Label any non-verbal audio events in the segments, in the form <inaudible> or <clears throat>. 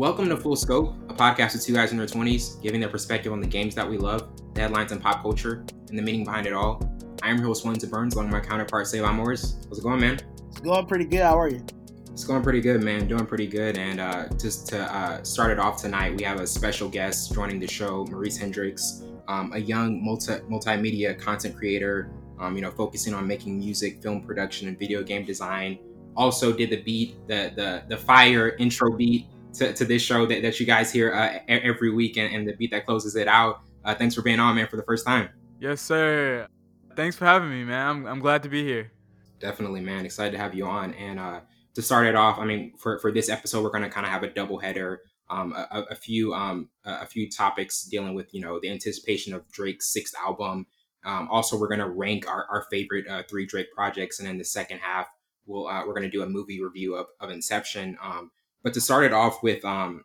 Welcome to Full Scope, a podcast with two guys in their 20s giving their perspective on the games that we love, the headlines and pop culture, and the meaning behind it all. I am your host, Wellington Burns, along with my counterpart, Savon Morris. How's it going, man? It's going pretty good. How are you? It's going pretty good, man. Doing pretty good. And uh, just to uh, start it off tonight, we have a special guest joining the show, Maurice Hendricks, um, a young multi- multimedia content creator, um, you know, focusing on making music, film production, and video game design. Also did the beat, the the the fire intro beat to, to this show that, that you guys hear uh, every week and, and, the beat that closes it out. Uh, thanks for being on, man, for the first time. Yes, sir. Thanks for having me, man. I'm, I'm glad to be here. Definitely, man. Excited to have you on. And uh, to start it off, I mean, for, for this episode, we're going to kind of have a double header. Um, a, a, few um, a few topics dealing with you know the anticipation of Drake's sixth album. Um, also, we're going to rank our, our favorite uh, three Drake projects, and then the second half, we'll uh, we're going to do a movie review of, of Inception. Um, but to start it off with um,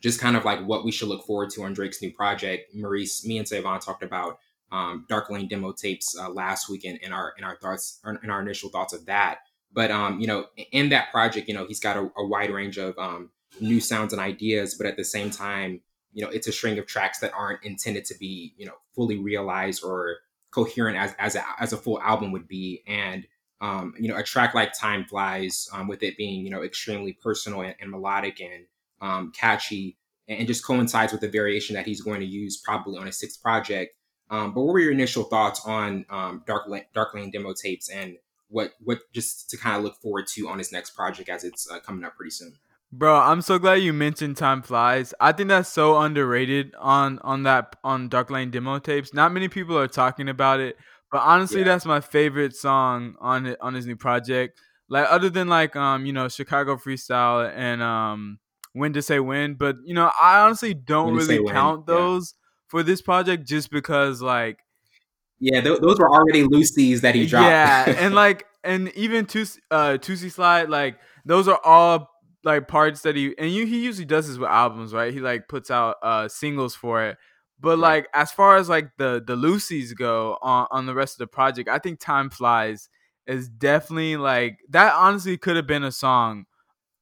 just kind of like what we should look forward to on Drake's new project, Maurice, me and Savon talked about um, Dark Lane demo tapes uh, last weekend in our in our thoughts in our initial thoughts of that. But um, you know, in that project, you know, he's got a, a wide range of um, new sounds and ideas, but at the same time, you know, it's a string of tracks that aren't intended to be, you know, fully realized or coherent as as a, as a full album would be. And um, you know, a track like Time Flies, um, with it being, you know, extremely personal and, and melodic and um, catchy, and, just coincides with the variation that he's going to use probably on his sixth project. Um, but what were your initial thoughts on um, Dark, Lane, Dark Lane demo tapes and what what just to kind of look forward to on his next project as it's uh, coming up pretty soon? Bro, I'm so glad you mentioned Time Flies. I think that's so underrated on on that on Dark Lane demo tapes. Not many people are talking about it. But honestly, yeah. that's my favorite song on on his new project. Like other than like um you know Chicago Freestyle and um When to Say When, but you know I honestly don't really count when. those yeah. for this project just because like yeah th- those were already loosies that he dropped. Yeah, and <laughs> like and even Toosie uh Toosie Slide like those are all like parts that he and you he usually does this with albums right he like puts out uh singles for it but like as far as like the the loosies go on on the rest of the project, I think Time Flies is definitely like that. Honestly, could have been a song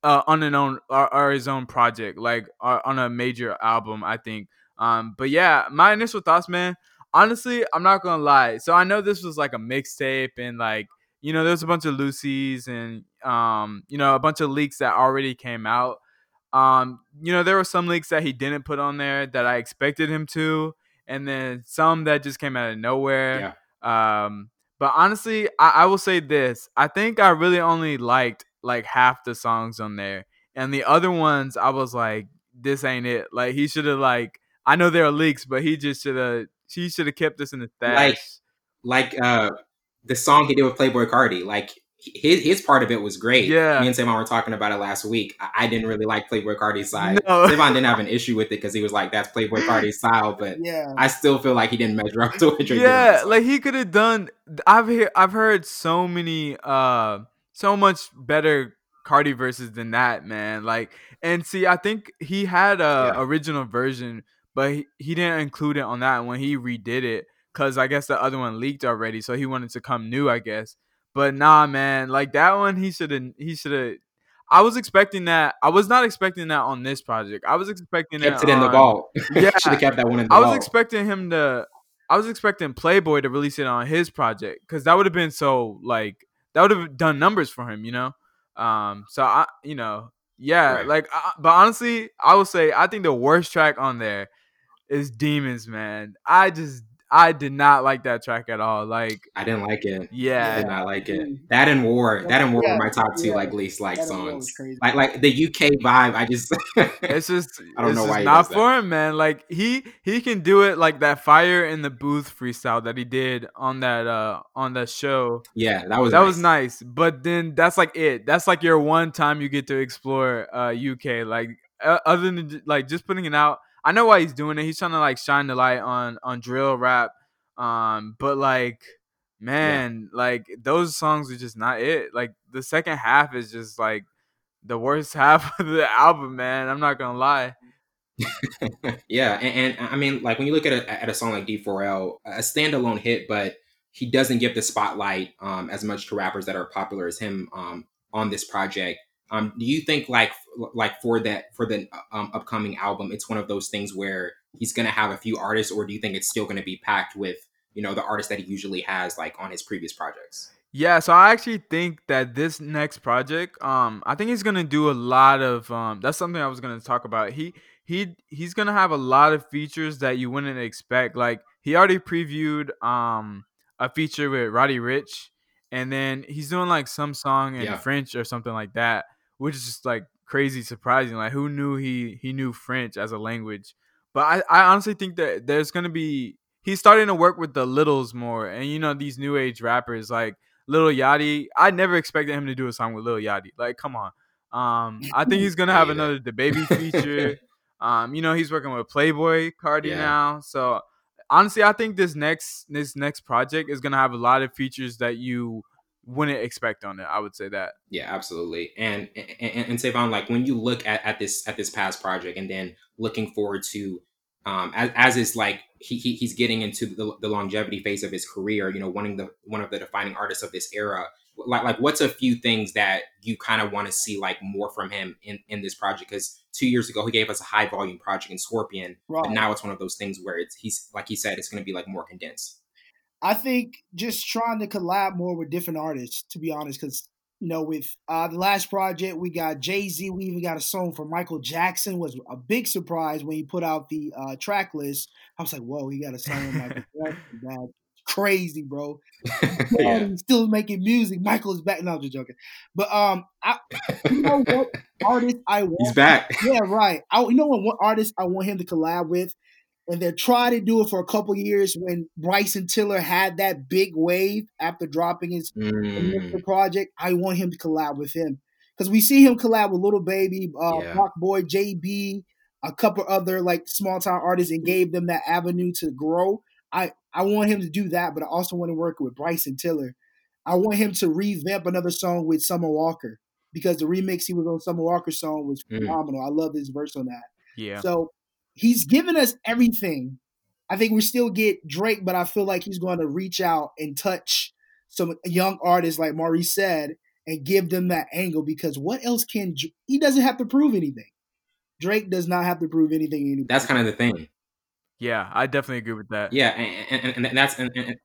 uh, on an own or, or his own project, like uh, on a major album. I think. Um, but yeah, my initial thoughts, man. Honestly, I'm not gonna lie. So I know this was like a mixtape and like you know there's a bunch of loosies and um you know a bunch of leaks that already came out. Um, you know, there were some leaks that he didn't put on there that I expected him to, and then some that just came out of nowhere. Yeah. Um, but honestly, I, I will say this: I think I really only liked like half the songs on there, and the other ones I was like, this ain't it. Like he should have like I know there are leaks, but he just should have he should have kept this in the stash. Like like uh the song he did with Playboy Carti. Like his his part of it was great. Yeah, me and Savon were talking about it last week. I, I didn't really like Playboy Carti's side. No. Savon didn't have an issue with it because he was like, "That's Playboy Carti's style," but <laughs> yeah, I still feel like he didn't measure up to what Drake Yeah, like he could have done. I've heard I've heard so many, uh, so much better Carti verses than that, man. Like, and see, I think he had a yeah. original version, but he, he didn't include it on that when he redid it because I guess the other one leaked already, so he wanted to come new, I guess. But nah, man, like that one, he should have. He should have. I was expecting that. I was not expecting that on this project. I was expecting kept it, it in the vault. <laughs> Yeah, should have kept that one in the I was expecting him to. I was expecting Playboy to release it on his project because that would have been so like that would have done numbers for him, you know. Um, so I, you know, yeah, right. like, I, but honestly, I would say I think the worst track on there is Demons, man. I just I did not like that track at all. Like I didn't like it. Yeah, I did not like it. That and War, that and War yeah, were my top two yeah. like least like songs. Like like the UK vibe. I just <laughs> it's just I don't know why not for him, man. Like he he can do it like that fire in the booth freestyle that he did on that uh on that show. Yeah, that was that nice. was nice. But then that's like it. That's like your one time you get to explore uh UK. Like uh, other than like just putting it out I know why he's doing it. He's trying to like shine the light on on drill rap. Um, but like, man, yeah. like those songs are just not it. Like the second half is just like the worst <laughs> half of the album, man. I'm not gonna lie. <laughs> yeah, and, and, I mean, like when you look at a, at a song like D4L, a standalone hit, but he doesn't give the spotlight um, as much to rappers that are popular as him um, on this project. Um, do you think like like for that for the um, upcoming album, it's one of those things where he's gonna have a few artists, or do you think it's still gonna be packed with you know the artists that he usually has like on his previous projects? Yeah, so I actually think that this next project, um, I think he's gonna do a lot of um that's something I was gonna talk about. He he he's gonna have a lot of features that you wouldn't expect. Like he already previewed um a feature with Roddy Ricch, and then he's doing like some song in Yeah. French or something like that, which is just like crazy surprising. Like who knew he he knew French as a language? But I, I honestly think that there's gonna be he's starting to work with the littles more, and you know these new age rappers like Lil Yachty. I never expected him to do a song with Lil Yachty. Like, come on. Um, I think he's gonna <laughs> have another the baby feature. <laughs> um, you know he's working with Playboy Carti Yeah. now, so honestly, I think this next this next project is gonna have a lot of features that you wouldn't expect on it. I would say that. Yeah, absolutely. And and, and, and Savon, like when you look at, at this at this past project, and then looking forward to, um, as, as is like he, he he's getting into the, the longevity phase of his career. You know, wanting the one of the defining artists of this era. Like like what's a few things that you kind of want to see like more from him in in this project? Because two years ago he gave us a high volume project in Scorpion, Right. but now it's one of those things where it's he's like he said it's going to be like more condensed. I think just trying to collab more with different artists, to be honest, because you know, with uh, the last project, we got Jay Z. We even got a song from Michael Jackson. Was a big surprise when he put out the uh, track list. I was like, "Whoa, he got a song with Michael <laughs> Jackson, man. Crazy, bro. <laughs> yeah. He's still making music. Michael's back. No, I'm just joking. But um, I, you know what <laughs> artist I want? He's back. Yeah, right. I you know what, what artist I want him to collab with, and they tried to do it for a couple years when Bryson Tiller had that big wave after dropping his Mm, project. I want him to collab with him because we see him collab with Little Baby, uh, Yeah. Rock Boy, JB, a couple other like small town artists, and gave them that avenue to grow. I I want him to do that, but I also want to work with Bryson Tiller. I want him to revamp another song with Summer Walker because the remix he was on Summer Walker's song was Mm. phenomenal. I love his verse on that. Yeah. So he's given us everything. I think we still get Drake, but I feel like he's going to reach out and touch some young artists, like Maurice said, and give them that angle because what else can he doesn't have to prove anything. Drake does not have to prove anything. Anymore. that's kind of the thing. Yeah, I definitely agree with that. Yeah, and, and, and that's and, and,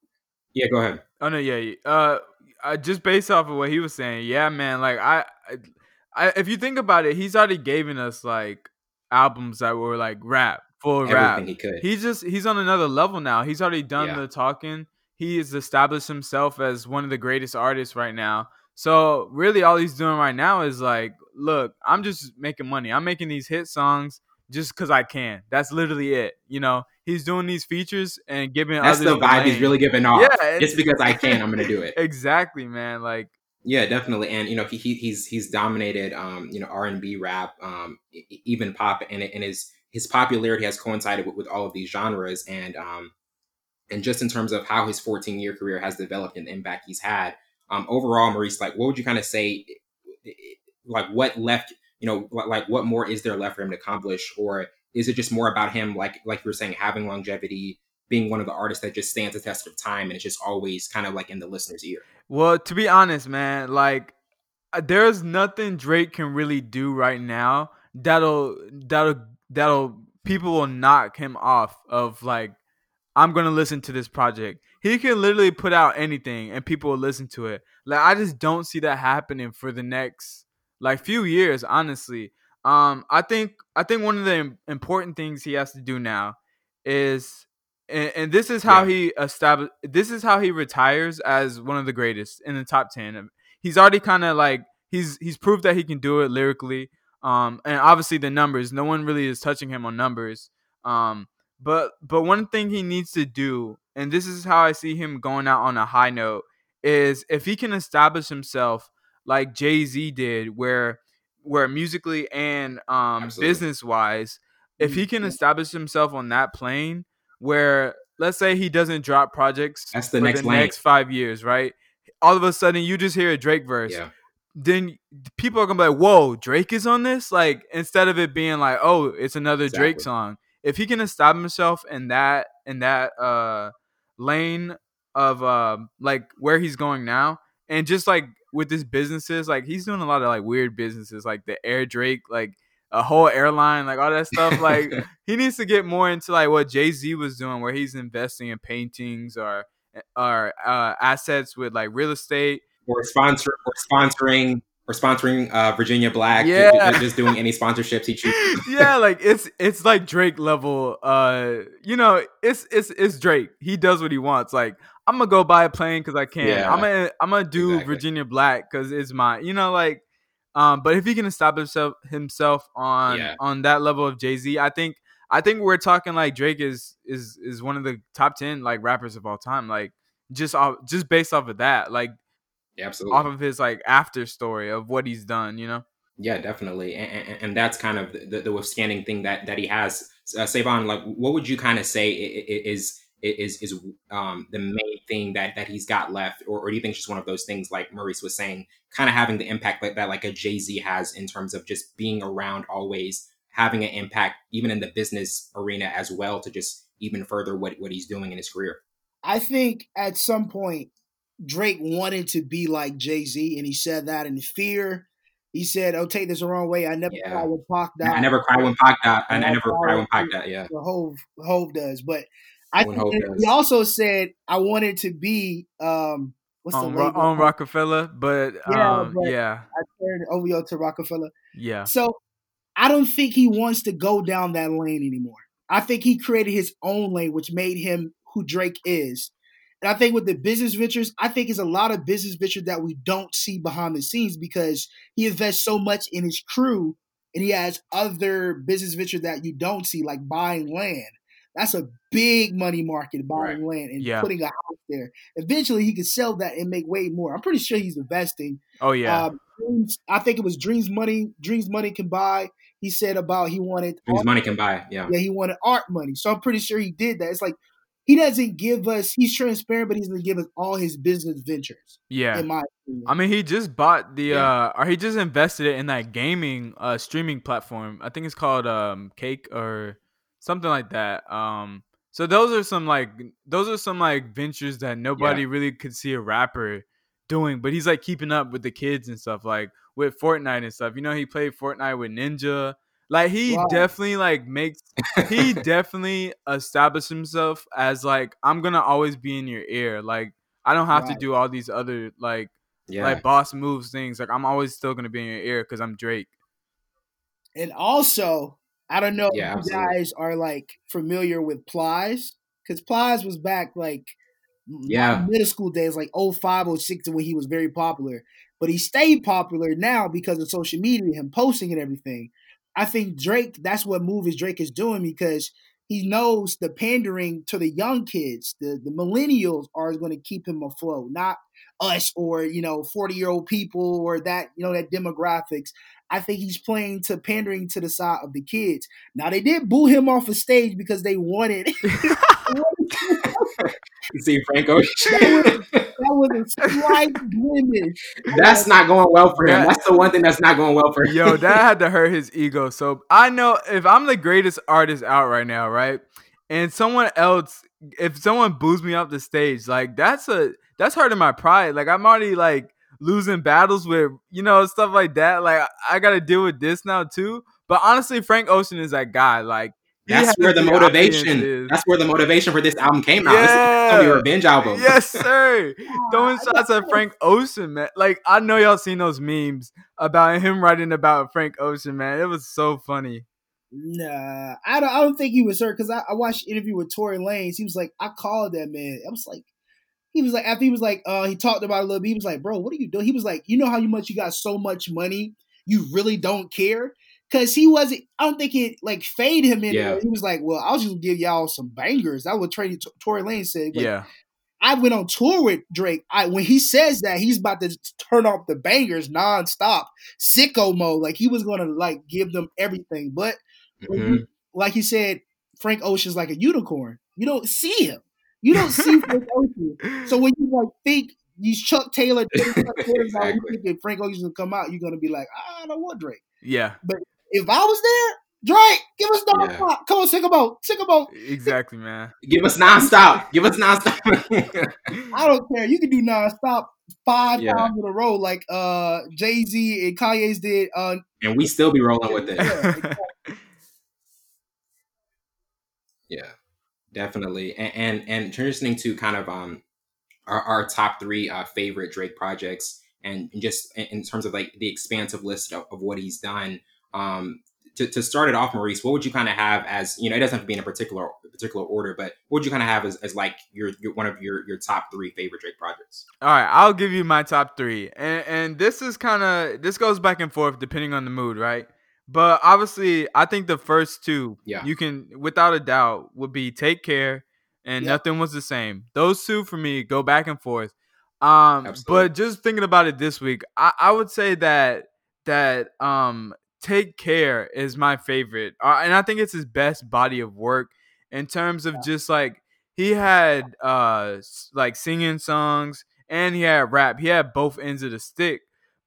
yeah. Go ahead. Oh no, yeah. yeah. Uh, I, just based off of what he was saying, yeah, man. Like I, I, I, if you think about it, he's already given us like albums that were like rap, full rap. Everything he could. He's just he's on another level now. He's already done Yeah. the talking. He has established himself as one of the greatest artists right now. So really, all he's doing right now is like, look, I'm just making money. I'm making these hit songs just because I can. That's literally it. You know, he's doing these features and giving That's the vibe he's really giving off. Yeah, and- Just because I can, I'm gonna do it. <laughs> exactly, man. Like, Yeah, definitely. And you know, he, he he's he's dominated um, you know, R and B rap, um, even pop and and his his popularity has coincided with, with all of these genres and um and just in terms of how his 14 year career has developed and the impact he's had. Um overall, Maurice, like what would you kind of say like what left, you know, like what more is there left for him to accomplish or is it just more about him like like you were saying having longevity, being one of the artists that just stands the test of time and it's just always kind of like in the listener's ear. Well, to be honest, man, like uh, there's nothing Drake can really do right now that'll that'll that'll people will knock him off of like I'm gonna listen to this project. He can literally put out anything and people will listen to it. Like I just don't see that happening for the next like few years, honestly. Um, I think I think one of the important things he has to do now is, and, and this is how Yeah. he established. This is how he retires as one of the greatest in the top ten. He's already kind of like he's he's proved that he can do it lyrically. Um, and obviously the numbers. No one really is touching him on numbers. Um, but but one thing he needs to do, and this is how I see him going out on a high note, is if he can establish himself like Jay Z did, where where musically and um business wise, if he can Mhm. establish himself on that plane, where let's say he doesn't drop projects That's the for next the lane. next five years, right? All of a sudden, you just hear a Drake verse Yeah. then people are gonna be like, "Whoa, Drake is on this!" Like instead of it being like, "Oh, it's another Drake song." If he can establish himself in that in that uh lane of uh like where he's going now, and just like with his businesses, like he's doing a lot of like weird businesses, like the Air Drake, like a whole airline, like all that stuff. <laughs> Like he needs to get more into like what Jay Z was doing, where he's investing in paintings or or uh, assets with like real estate or sponsor or sponsoring or sponsoring uh, Virginia Black. Yeah. Just, just doing any sponsorships he chooses. <laughs> yeah, like it's it's like Drake level. Uh, you know, it's it's it's Drake. He does what he wants. Like I'm gonna go buy a plane because I can. Yeah. I'm gonna I'm gonna do Exactly. Virginia Black because it's my. You know, like. Um, but if he can establish himself, himself on Yeah. on that level of Jay Z, I think I think we're talking like Drake is is is one of the top ten like rappers of all time. Like just off just based off of that, like Yeah, absolutely. off of his like after story of what he's done. You know. Yeah, definitely, and, and, and that's kind of the, the withstanding thing that that he has. Uh, Savon, like, what would you kind of say is is is um, the main thing that that he's got left, or, or do you think it's just one of those things like Maurice was saying, kind of having the impact like that, like a Jay Z has in terms of just being around always, having an impact even in the business arena as well to just even further what what he's doing in his career. I think at some point Drake wanted to be like Jay Z, and he said that in fear. He said, "Oh, take this the wrong way. I never Yeah. cried when Pac died. I never cry when Pac died, and I Yeah, never cry when Pac died. Yeah, the Hov Hov does." But I When think Hov he also said, "I wanted to be um, what's on, the Ro- label? on Rockefeller, but Yeah, um, but- yeah, I turned OVO to Rockefeller. yeah, So I don't think he wants to go down that lane anymore. I think he created his own lane, which made him who Drake is. And I think with the business ventures, I think it's a lot of business ventures that we don't see behind the scenes because he invests so much in his crew and he has other business ventures that you don't see, like buying land. That's a big money market, buying land and Yeah. putting a house there. Eventually, he could sell that and make way more. I'm pretty sure he's investing. oh yeah, Um, I think it was Dreams Money. Dreams Money can buy. He said about he wanted Dreams art- money can buy. Yeah, yeah he wanted art money. So I'm pretty sure he did that. It's like he doesn't give us. He's transparent, but he doesn't give us all his business ventures. yeah. In my opinion, I mean, he just bought the Yeah. uh, or he just invested it in that gaming uh streaming platform. I think it's called um Cake or something like that. Um, so those are some like those are some like ventures that nobody really could see a rapper doing, but he's like keeping up with the kids and stuff, like with Fortnite and stuff. You know, he played Fortnite with Ninja. Like he Wow. definitely like makes he <laughs> definitely established himself as like I'm gonna always be in your ear. Like I don't have to do all these other like yeah. like boss moves things. Like I'm always still gonna be in your ear because I'm Drake. and also I don't know Yeah, if you guys are like familiar with Plies because Plies was back like Yeah. middle school days, like 05, 06 when he was very popular. But he stayed popular now because of social media, him posting and everything. I think Drake, that's what movies Drake is doing because he knows the pandering to the young kids, the, the millennials are going to keep him afloat, not us or, you know, 40 year old people or that, you know, that demographics. I think he's playing to pandering to the side of the kids. Now they did boo him off of stage because they wanted <laughs> <laughs> See Frank Ocean. that was a slight blemish. that's not going well for him. That's the one thing that's not going well for him. Yo, that had to hurt his ego. So I know if I'm the greatest artist out right now, right? And someone else, if someone boos me off the stage, like that's a that's hurting my pride. Like I'm already like losing battles with you know stuff like that. Like I, I got to deal with this now too. But honestly, Frank Ocean is that guy. Like That's where the motivation. That's where the motivation for this album came out. This is gonna be a revenge album. Yes, sir. <laughs> Throwing shots at Frank Ocean, man. Like I know y'all seen those memes about him writing about Frank Ocean, man. It was so funny. Nah, I don't. I don't think he was hurt because I, I watched an interview with Tory Lanez. He was like, I called that man. I was like, he was like after he was like, uh, he talked about it a little bit. He was like, bro, what are you doing? He was like, you know how you much you got so much money, you really don't care. Cause he wasn't. I don't think it like fade him in. Yeah. there. He was like, well, I'll just give y'all some bangers. That what Tory Tory Lanez said. Like, yeah. I went on tour with Drake. I when he says that he's about to turn off the bangers nonstop, sicko mode. Like he was gonna like give them everything. But Mhm. like he said, Frank Ocean's like a unicorn. You don't see him. You don't see <laughs> Frank Ocean. So when you like think these Chuck Taylor, <laughs> Chuck Taylor's out, you Exactly. thinking Frank Ocean's gonna come out, you're gonna be like, "Ah, I don't want Drake. yeah. But if I was there, Drake, give us nonstop. Yeah. Come on, sing about, sing about. Exactly, man. Give us nonstop. give us nonstop. <laughs> I don't care. You can do nonstop five yeah. times in a row, like uh Jay Z and Kanye's did. Uh, and we still be rolling with it. Yeah, yeah definitely. And, and and transitioning to kind of um our, our top three uh, favorite Drake projects, and, just in terms of like the expansive list of, of what he's done. Um, to, to start it off, Maurice, what would you kind of have as you know? It doesn't have to be in a particular particular order, but what would you kind of have as, as like your, your one of your your top three favorite Drake projects? All right, I'll give you my top three, and and this is kind of this goes back and forth depending on the mood, right? But obviously, I think the first two, yeah. you can without a doubt, would be Take Care and yep. Nothing Was the Same. Those two for me go back and forth. Um, but just thinking about it this week, I, I would say that that um Take Care is my favorite, uh, and I think it's his best body of work in terms of yeah. just like he had uh like singing songs and he had rap. He had both ends of the stick,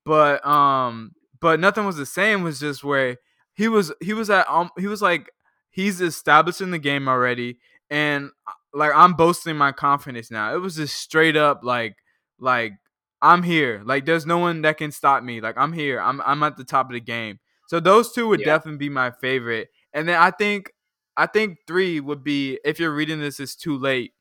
but um but nothing was the same. Was just where he was. He was at. Um, he was like he's established in the game already, and uh, like I'm boasting my confidence now. It was just straight up like like I'm here. Like there's no one that can stop me. Like I'm here. I'm I'm at the top of the game. So those two would yeah. definitely be my favorite. And then I think I think three would be if you're reading this, it's too late.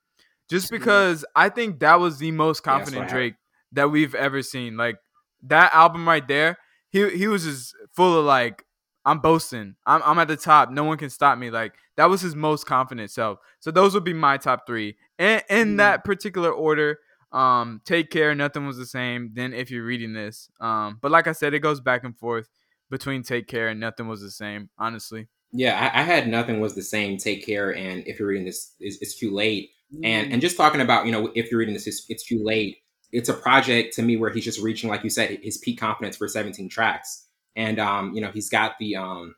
Just because I think that was the most confident yeah, Drake that we've ever seen. Like that album right there, he he was just full of like I'm boasting. I'm I'm at the top. No one can stop me. Like that was his most confident self. So those would be my top three. And in mm. that particular order, um, take care. Nothing was the same. Then if you're reading this, um, but like I said, it goes back and forth between take care and nothing was the same. Honestly. Yeah, I, I had nothing was the same. Take care, and if you're reading this, it's, it's too late. Mm. And and just talking about you know if you're reading this, it's, it's too late it's a project to me where he's just reaching, like you said, his peak confidence for 17 tracks. And um, you know, he's got the um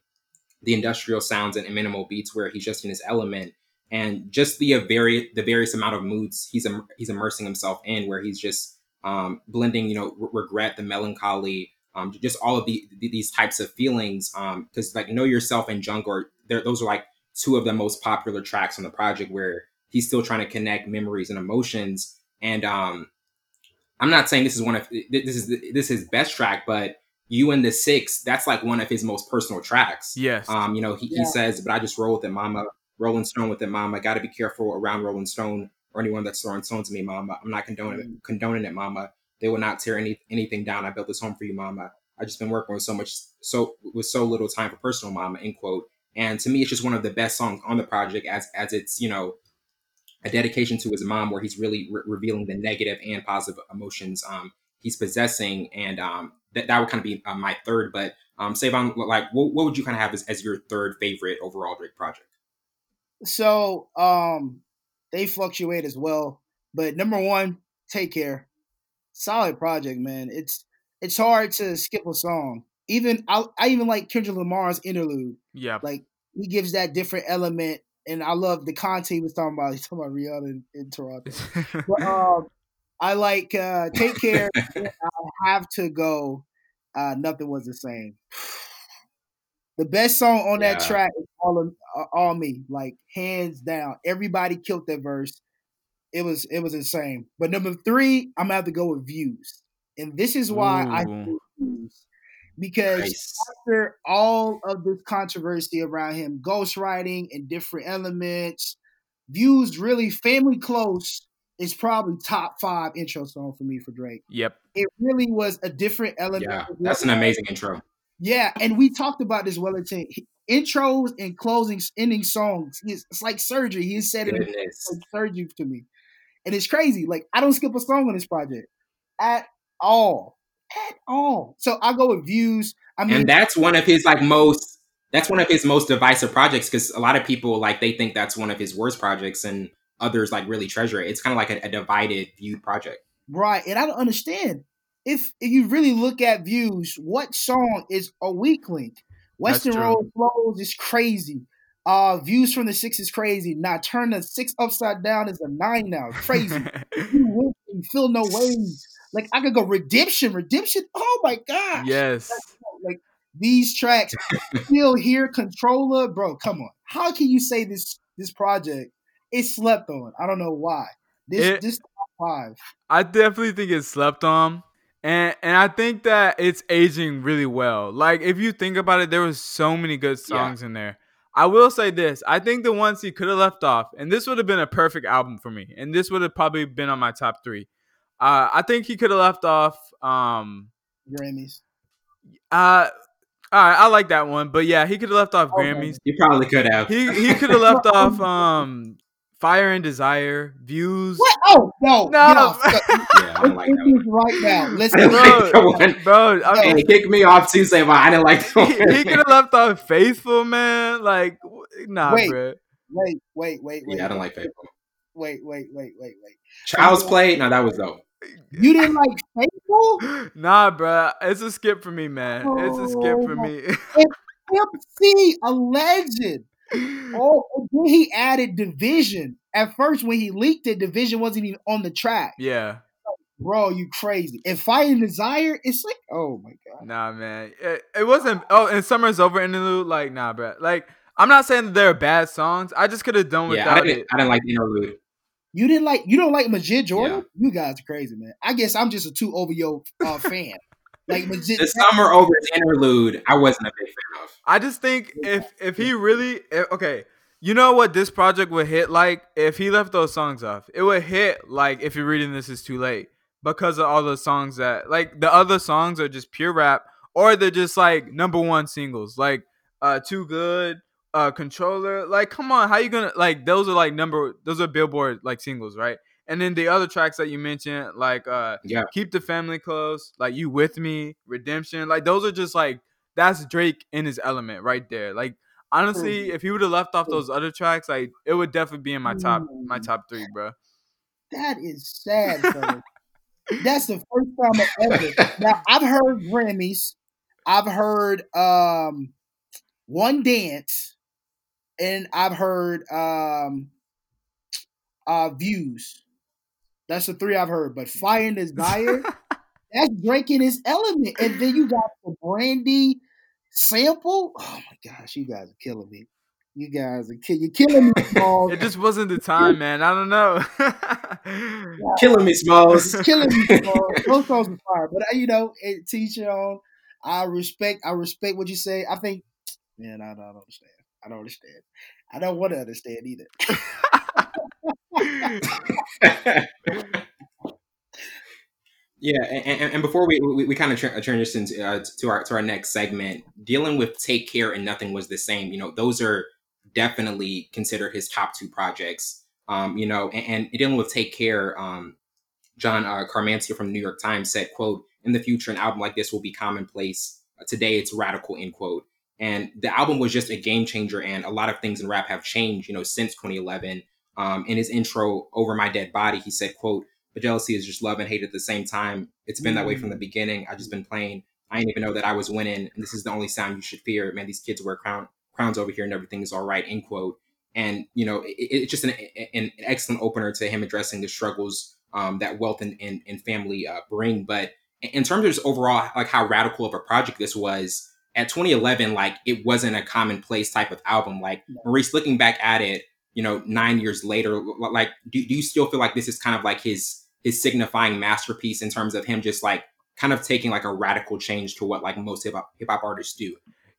the industrial sounds and minimal beats where he's just in his element and just the uh, very the various amount of moods he's Im- he's immersing himself in where he's just um, blending you know r- regret the melancholy um, just all of the, the, these types of feelings because um, like know yourself and junk or those are like two of the most popular tracks on the project where he's still trying to connect memories and emotions and um I'm not saying this is one of this is this is his best track, but you and the six, that's like one of his most personal tracks. Yes. Um, you know, he, yeah. he says, but I just roll with it, mama. Rolling Stone with it, mama. Got to be careful around Rolling Stone or anyone that's throwing stones at me, mama. I'm not condoning mm-hmm. it, condoning it, mama. They will not tear any anything down. I built this home for you, mama. I just been working with so much, so with so little time for personal, mama. End quote. And to me, it's just one of the best songs on the project, as as it's you know a dedication to his mom where he's really re- revealing the negative and positive emotions um, he's possessing. And um, that, that would kind of be uh, my third but um, Savon, like what, what would you kind of have as, as your third favorite overall Drake project? So um, they fluctuate as well but number one take care. Solid project man. It's it's hard to skip a song. Even I, I even like Kendrick Lamar's interlude. Yeah. Like he gives that different element and I love the content he was talking about. He's talking about Rihanna in, in Toronto. but, um, I like uh, Take Care. <laughs> I have to go. Uh, Nothing was the same. The best song on that yeah. track is all of, uh, all me, like hands down. Everybody killed that verse. It was it was insane. But number three, I'm gonna have to go with views, and this is why Ooh. I views because nice. after all of this controversy around him ghostwriting and different elements, views really family close is probably top five intro song for me for Drake. Yep. It really was a different element. Yeah, that's an amazing intro. Yeah, and we talked about this well Wellington. Intros and closing ending songs. It's like surgery. He said it, it like surgery to me. And it's crazy. Like I don't skip a song on this project at all at all. So I go with views. I mean, and that's one of his like most. That's one of his most divisive projects because a lot of people like they think that's one of his worst projects, and others like really treasure it. It's kind of like a, a divided viewed project, right? And I don't understand if if you really look at views, what song is a weak link? Weston Road flows is crazy. Uh, views from the six is crazy. Now turn the six upside down is a nine now. Crazy. <laughs> you, you feel no waves. Like I could go redemption, redemption. Oh my god. Yes. Like these tracks <laughs> still here. Controller, bro, come on. How can you say this this project is slept on? I don't know why. This It- this top five. I definitely think it's slept on. And and I think that it's aging really well. Like if you think about it, there was so many good Yeah. songs in there. I will say this. I think the ones he could have left off, and this would have been a perfect album for me, and this would have probably been on my top three. Uh, I think he could have left off um Grammys. uh all right, I like that one. But yeah, he could have left off Okay. Grammys. You probably could have. He he could have left off um Fire and Desire, Views. What? Oh no! No. Get <laughs> off. yeah, I don't like that one. right now. <laughs> Let's like. Bro, I mean, Hey, kick me off Tuesday, but I didn't like that he, one. he could have left off faithful, man. Like, w- nah, Wait. bro. wait, wait, wait, wait. yeah, I don't like Faithful. Wait, wait, wait, wait, wait. Child's Play, no, that was dope. You <laughs> didn't like Faithful? Nah, bro. It's a skip for me, man. It's a skip oh for Oh. me. MC, <laughs> a legend. Oh, and then he added Division. At first, when he leaked it, Division wasn't even on the track. yeah, Bro, you crazy. And Fire and Desire, it's like, oh my god. nah, man. It, it wasn't. Oh, and Summer's Over interlude. Like, nah, bro. Like, I'm not saying that they're bad songs. I just could have done Yeah, I without didn't, it. I didn't like the interlude. You didn't like you don't like Majid Jordan? You guys are crazy, man. I guess I'm just a too over your uh, fan. Like Majid The Summer Over interlude, I wasn't a big fan of. I just think if if he really if, okay, you know what this project would hit like if he left those songs off. It would hit like if you're reading this is too late because of all the songs that like the other songs are just pure rap or they're just like number one singles like uh too good uh controller like come on how you gonna like those are like number those are billboard like singles right and then the other tracks that you mentioned like uh Yeah. keep the family close like you with me redemption like those are just like that's drake in his element right there like honestly if he would have left off those other tracks like it would definitely be in my top my top three bro That is sad. <laughs> That's the first time I've ever. Now I've heard Grammys, I've heard um, One Dance, and I've heard um, uh, Views. That's the three I've heard. But Fire and Desire, <laughs> that's Drake in his element, and then you got the Brandy sample. Oh my gosh, you guys are killing me. You guys are kill- you're killing me, <laughs> Smalls. it just wasn't the time man i don't know Killing me, Smalls. Killing me. bro. Those songs are fire, but uh, you know, it teach you on. I respect. I respect what you say. I think, man, I don't understand. I don't understand. I don't want to understand either. <laughs> Yeah, and, and, before we we, we kind of tra- transition to, uh, to our to our next segment, dealing with "Take Care" and "Nothing Was the Same," you know, those are definitely considered his top two projects. Um, you know, and, and dealing with "Take Care," um, John uh, Caramanica from the New York Times said, "quote In the future, an album like this will be commonplace. Today, it's radical." End quote. And the album was just a game changer, and a lot of things in rap have changed, you know, since 2011. Um, in his intro, "Over My Dead Body," he said, "quote." But jealousy is just love and hate at the same time. It's been that way from the beginning. I just been playing. I didn't even know that I was winning, and this is the only sound you should fear. Man, these kids wear crown crowns over here, and everything is all right. End quote. And you know, it, it's just an, an excellent opener to him addressing the struggles um, that wealth and, and, and family uh, bring. But in terms of just overall, like how radical of a project this was at 2011, like it wasn't a commonplace type of album. Like Maurice, looking back at it, you know, nine years later, like, do, do you still feel like this is kind of like his his signifying masterpiece in terms of him just like kind of taking like a radical change to what like most hip hop hip hop artists do?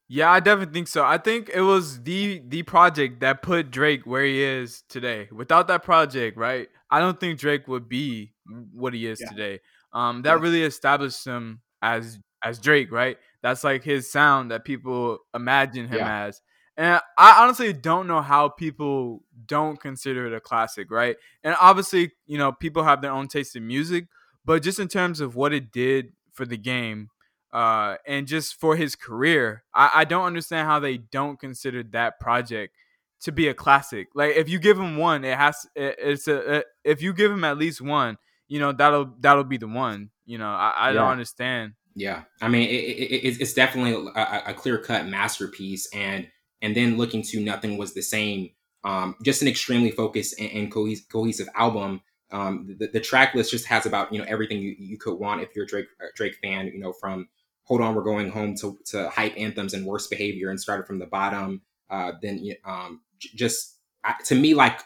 Yeah, I definitely think so. I think it was the the project that put Drake where he is today. Without that project, right? I don't think Drake would be what he is Yeah. today. Um, that Yeah. really established him as as Drake, right? That's like his sound that people imagine him Yeah. as. And I honestly don't know how people don't consider it a classic, right? And obviously, you know, people have their own taste in music, but just in terms of what it did for the game, uh, and just for his career, I, I don't understand how they don't consider that project to be a classic. Like if you give him one, it has it, it's a if you give him at least one, you know that'll that'll be the one. You know, I, I don't understand. Yeah, I mean, it, it, it, it's definitely a, a clear cut masterpiece, and and then looking to nothing was the same. Um, just an extremely focused and, and cohes- cohesive album. Um, the, the track list just has about you know everything you, you could want if you're a Drake a Drake fan. You know, from Hold On, We're Going Home to, to Hype Anthems and Worst Behavior and started from the bottom. Uh, then um, just to me, like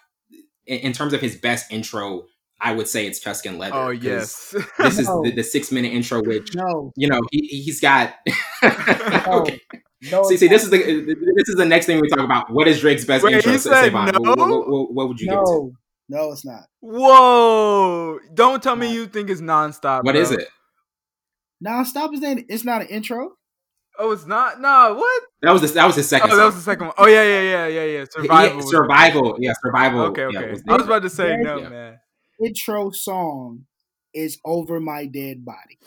in, in, terms of his best intro, I would say it's Tuscan Leather. Oh yes, <laughs> this is no. the, the, six minute intro, which no. you know he he's got. <laughs> okay. No, see, see, this is the this is the next thing we talk about. What is Drake's best Wait, intro? He said no? What, what, what, what, would you no. give it to? No, it's not. Whoa! Don't tell me you think it's nonstop. What bro. is it? Nonstop is that? It's not an intro. Oh, it's not. No, what? That was the that was the second. Oh, that was the second one. Oh yeah, yeah, yeah, yeah, yeah. Survival. Yeah, survival. Yeah, survival. Okay, okay. Yeah, was I was about to say no, yeah. man. Intro song is "Over My Dead Body."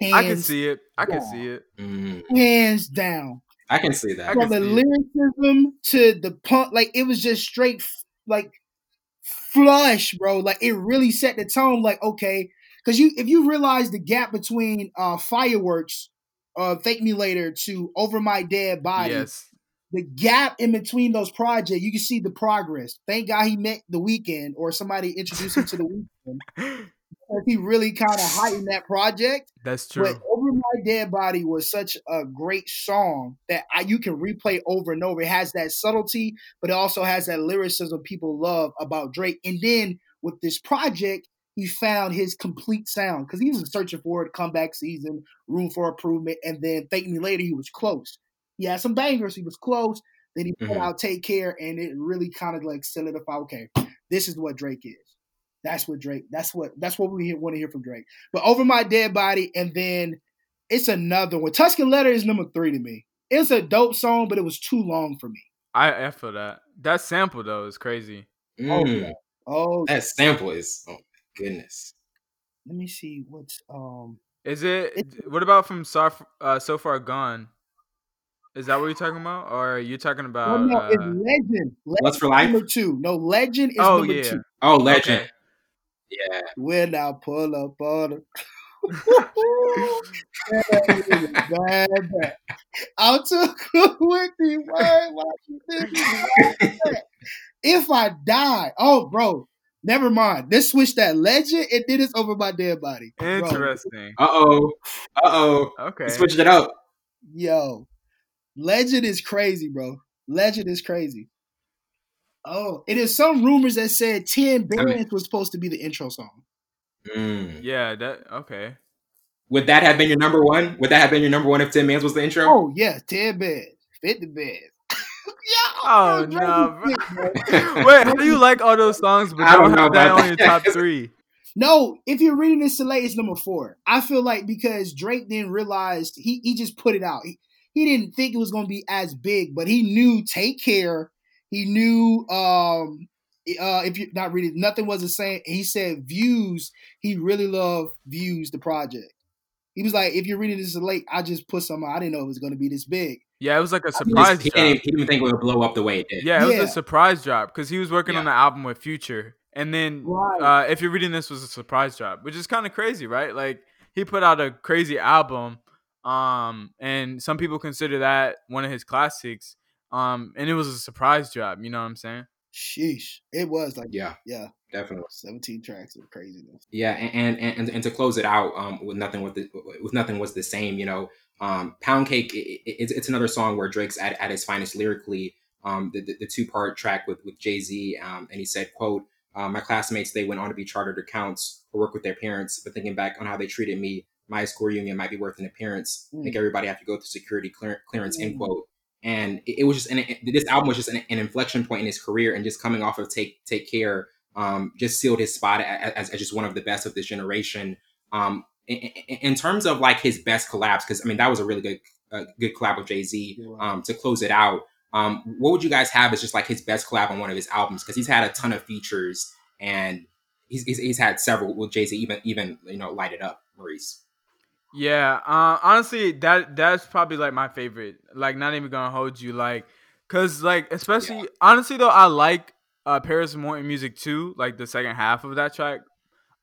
Hands I can see it. I can down. see it. Mm. Hands down. I can see that. From the lyricism it. to the punk, like it was just straight, like flush, bro. Like it really set the tone. Like okay, because you if you realize the gap between uh fireworks uh Thank Me Later to Over My Dead Body. Yes. The gap in between those projects, you can see the progress. Thank God he met the Weeknd or somebody introduced him to the Weeknd. <laughs> he really kind of heightened that project. That's true. But Over My Dead Body was such a great song that I, you can replay over and over. It has that subtlety, but it also has that lyricism people love about Drake. And then with this project, he found his complete sound because he was searching for it. Comeback season, room for improvement, and then thank me later. He was close. He had some bangers. He was close. Then he put mm-hmm. out "Take Care," and it really kind of like solidified. Okay, this is what Drake is. That's what Drake. That's what. That's what we want to hear from Drake. But over my dead body, and then it's another one. Tuscan Leather is number three to me. It's a dope song, but it was too long for me. I, I feel that. That sample though is crazy. Mm. Oh, yeah. oh, that sample is. Oh goodness. Let me see what's um. Is it? what about from so, uh, so far gone? Is that what you're talking about, or are you talking about? Well, no, uh, it's Legend. Legend. What's for life? Number two. No, Legend is oh, number yeah. two. Oh, Legend. Okay. Yeah. When I pull up on her. <laughs> I'm too cool with the word. If I die, oh, bro, Never mind. Let's switch that legend and did it's over my dead body. Interesting. Uh oh. Uh oh. Okay. Switch it up. Yo. Legend is crazy, bro. Legend is crazy. Oh, it is some rumors that said 10 bands I mean, was supposed to be the intro song. Mm. Yeah, that okay. Would that have been your number one? Would that have been your number one if 10 bands was the intro? Oh, yeah, 10 bands. 50 bands. <laughs> oh no! <laughs> Wait, how do you like all those songs, but I don't, don't have that on your top <laughs> three? No, if you're reading this Soleil, it's number four. I feel like because Drake didn't realize he he just put it out. He, he didn't think it was going to be as big, but he knew Take Care. He knew um uh if you're not reading, nothing was the same. He said Views. He really loved Views, the project. He was like, if you're reading this late, I just put some. I didn't know it was going to be this big. Yeah, it was like a surprise. He, didn't, he didn't think it would blow up the way it did. Yeah, it yeah. was a surprise drop because he was working yeah. on the album with Future, and then right. uh, if you're reading this was a surprise drop, which is kind of crazy, right? Like he put out a crazy album, um, and some people consider that one of his classics, um, and it was a surprise drop. You know what I'm saying? Sheesh, it was like yeah, yeah, definitely 17 tracks of craziness. Yeah, and and and, and to close it out, um, with nothing with the, with nothing was the same. You know, um, Pound Cake, it, it, it's, it's another song where Drake's at, at his finest lyrically. Um, the, the, the two part track with, with Jay Z, um, and he said, "quote uh, My classmates they went on to be chartered accounts or work with their parents, but thinking back on how they treated me, my school union might be worth an appearance. Mm. I think everybody have to go through security clear, clearance." Mm. End quote. And it, it was just an, this album was just an, an, inflection point in his career, and just coming off of Take Take Care, um, just sealed his spot as, as, just one of the best of this generation. Um, in, terms of like his best collabs, because I mean that was a really good uh, good collab with Jay Z um, to close it out. Um, what would you guys have as just like his best collab on one of his albums? Because he's had a ton of features and he's, he's, he's had several with Jay Z, even even you know light it up, Maurice. Yeah, uh, honestly, that that's probably like my favorite. Like, not even gonna hold you, like, cause like especially yeah. honestly though, I like uh Paris Morton music too, like the second half of that track.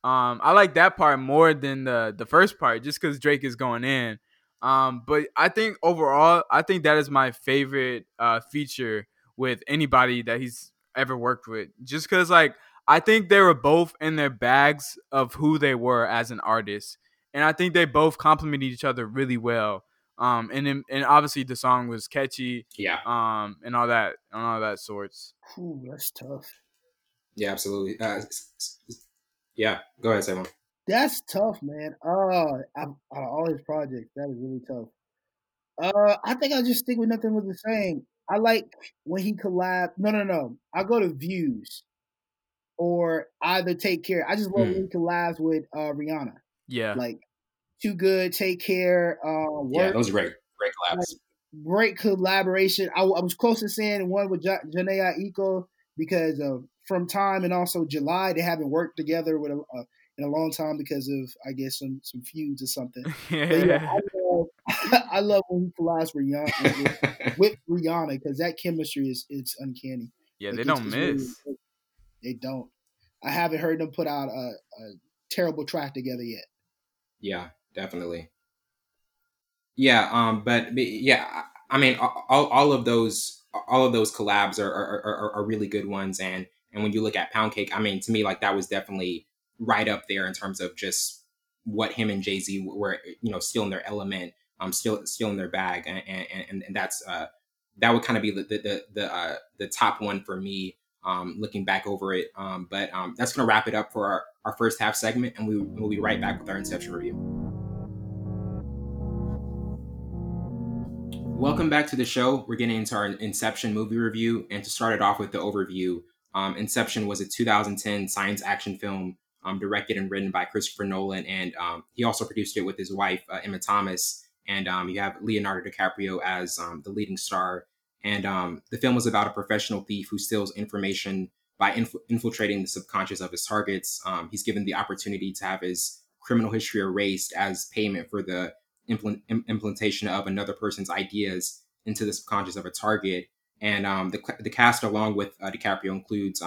Um, I like that part more than the the first part, just because Drake is going in. Um, but I think overall, I think that is my favorite uh, feature with anybody that he's ever worked with. Just because, like, I think they were both in their bags of who they were as an artist, and I think they both complemented each other really well. Um, and then, and obviously the song was catchy. Yeah. Um, and all that and all that sorts. Ooh, that's tough. Yeah, absolutely. Uh, yeah, go ahead, Simon. That's tough, man. Uh, out of all his projects, that is really tough. Uh, I think I'll just stick with nothing was the same. I like when he collab. No, no, no. I go to views or either take care. I just love mm. when he collabs with uh, Rihanna. Yeah, like too good. Take care. Uh, work. Yeah, those are great, great collabs. Great collaboration. I, I, was close to saying one with J- Jhené Aiko because of from time and also July they haven't worked together with a, uh, in a long time because of I guess some some feuds or something. <laughs> yeah, I love, <laughs> I love when he collabs with Rihanna with <laughs> Rihanna because that chemistry is it's uncanny. Yeah, like, they don't miss. Really, they don't. I haven't heard them put out a, a terrible track together yet. Yeah, definitely. Yeah, um, but, but yeah, I mean, all, all of those all of those collabs are, are, are, are really good ones, and and when you look at Pound Cake, I mean, to me, like that was definitely right up there in terms of just what him and Jay Z were, you know, still in their element, um, still still in their bag, and and, and that's uh, that would kind of be the the the uh, the top one for me. Um, looking back over it, um, but um, that's gonna wrap it up for our, our first half segment, and we will be right back with our Inception review. Welcome back to the show. We're getting into our Inception movie review, and to start it off with the overview, um, Inception was a 2010 science action film um, directed and written by Christopher Nolan, and um, he also produced it with his wife uh, Emma Thomas. And um, you have Leonardo DiCaprio as um, the leading star. And um, the film was about a professional thief who steals information by inf- infiltrating the subconscious of his targets. He's given the opportunity to have his criminal history erased as payment for the impl- implementation of another person's ideas into the subconscious of a target. And the, the cast, along with uh, DiCaprio, includes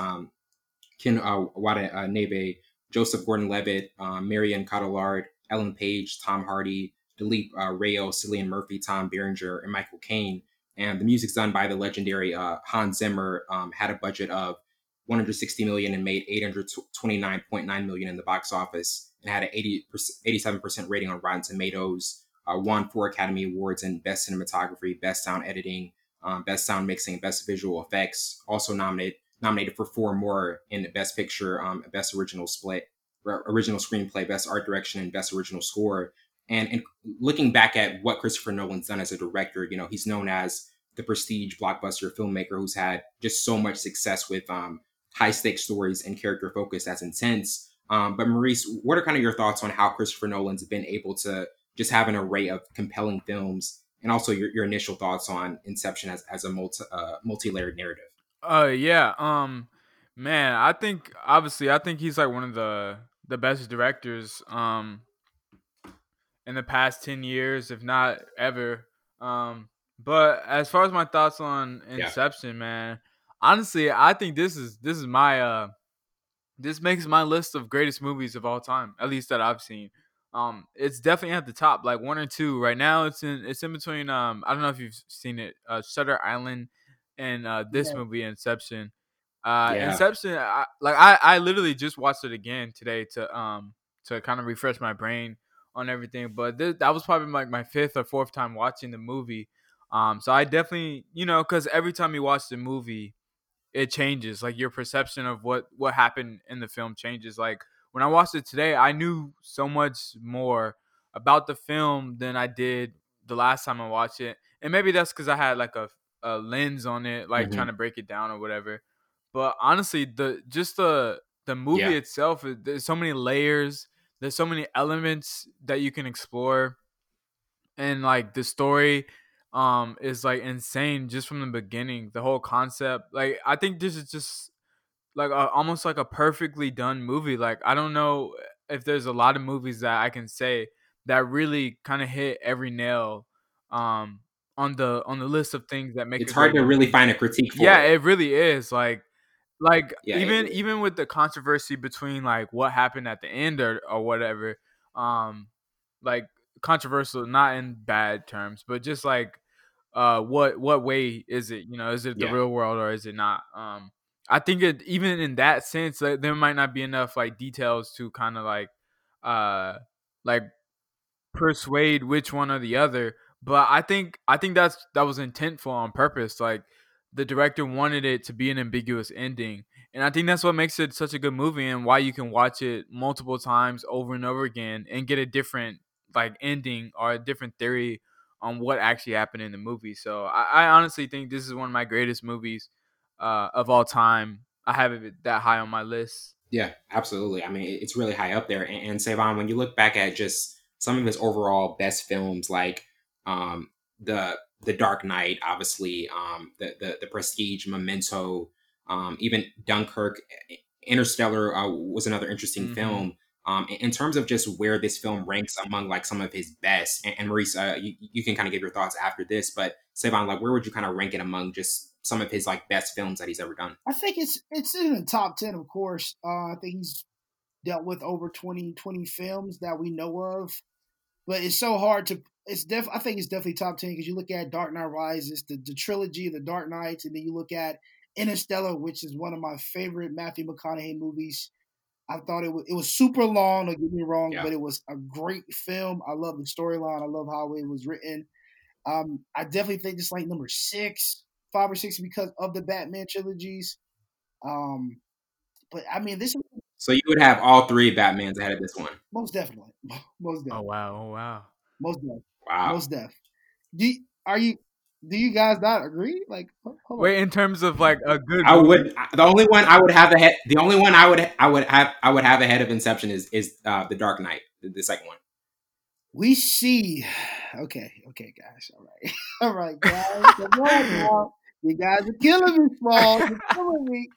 Ken uh, Watanabe, Joseph Gordon-Levitt, uh, Marion Cotillard, Ellen Page, Tom Hardy, Dileep uh, Rao, Cillian Murphy, Tom Berenger, and Michael Caine. And the music's done by the legendary uh, Hans Zimmer. Um, had a budget of 160 million and made 829.9 million in the box office, and had an 80 87% rating on Rotten Tomatoes. Uh, won four Academy Awards in Best Cinematography, Best Sound Editing, um, Best Sound Mixing, Best Visual Effects. Also nominated nominated for four more in Best Picture, um, Best Original Split, Original Screenplay, Best Art Direction, and Best Original Score. And, and looking back at what Christopher Nolan's done as a director, you know, he's known as the prestige blockbuster filmmaker who's had just so much success with um, high stakes stories and character focus that's intense. Um, but Maurice, what are kind of your thoughts on how Christopher Nolan's been able to just have an array of compelling films, and also your, your initial thoughts on Inception as, as a multi uh, multi layered narrative? Uh yeah, um man, I think obviously I think he's like one of the the best directors um in the past 10 years if not ever. Um but as far as my thoughts on Inception, yeah. man, honestly, I think this is this is my uh this makes my list of greatest movies of all time, at least that I've seen. Um, it's definitely at the top, like one or two. Right now, it's in it's in between. Um, I don't know if you've seen it, uh, Shutter Island and uh, this yeah. movie Inception. Uh, yeah. Inception, I, like I, I literally just watched it again today to um to kind of refresh my brain on everything. But th- that was probably like my fifth or fourth time watching the movie. Um, so I definitely, you know, because every time you watch the movie, it changes. Like your perception of what what happened in the film changes. Like when I watched it today, I knew so much more about the film than I did the last time I watched it. And maybe that's because I had like a a lens on it, like mm-hmm. trying to break it down or whatever. But honestly, the just the the movie yeah. itself, there's so many layers. There's so many elements that you can explore, and like the story um is like insane just from the beginning. The whole concept, like I think this is just like a, almost like a perfectly done movie. Like I don't know if there's a lot of movies that I can say that really kind of hit every nail um on the on the list of things that make it's it hard to really find a critique for yeah it. it really is like like yeah, even even with the controversy between like what happened at the end or, or whatever um like controversial not in bad terms but just like uh what what way is it you know is it the yeah. real world or is it not um i think it even in that sense like, there might not be enough like details to kind of like uh like persuade which one or the other. But I think I think that's that was intentful on purpose. Like the director wanted it to be an ambiguous ending. And I think that's what makes it such a good movie and why you can watch it multiple times over and over again and get a different like ending or a different theory on what actually happened in the movie. So I, I honestly think this is one of my greatest movies uh, of all time. I have it that high on my list. Yeah, absolutely. I mean, it's really high up there. And, and Savon, when you look back at just some of his overall best films, like um, the the Dark Knight, obviously, um, the, the the Prestige, Memento, um, even Dunkirk, Interstellar uh, was another interesting mm-hmm. film. Um, in, terms of just where this film ranks among like some of his best, and, and Maurice, uh, you, you can kind of give your thoughts after this, but Savon, like where would you kind of rank it among just some of his like best films that he's ever done? I think it's it's in the top ten, of course. Uh, I think he's dealt with over 20, 20 films that we know of, but it's so hard to. It's def. I think it's definitely top ten because you look at Dark Knight Rises, the, the trilogy, the Dark Knights, and then you look at Interstellar, which is one of my favorite Matthew McConaughey movies. I thought it was it was super long. Don't get me wrong, yeah. but it was a great film. I love the storyline. I love how it was written. Um, I definitely think it's like number six, five or six because of the Batman trilogies. Um, but I mean, this. So you would have all three Batmans ahead of this one. Most definitely. <laughs> Most definitely. Oh wow! Oh wow! Most definitely. Wow. Most definitely. Do are you do you guys not agree? Like, wait, in terms of like a good, I would the only one I would have ahead. The only one I would I would have I would have ahead of Inception is is uh, the Dark Knight, the, the second one. We see. <sighs> Okay, okay, guys. All right, <laughs> all right, guys. Come on now. You guys are killing me, Small. <laughs> Killing me.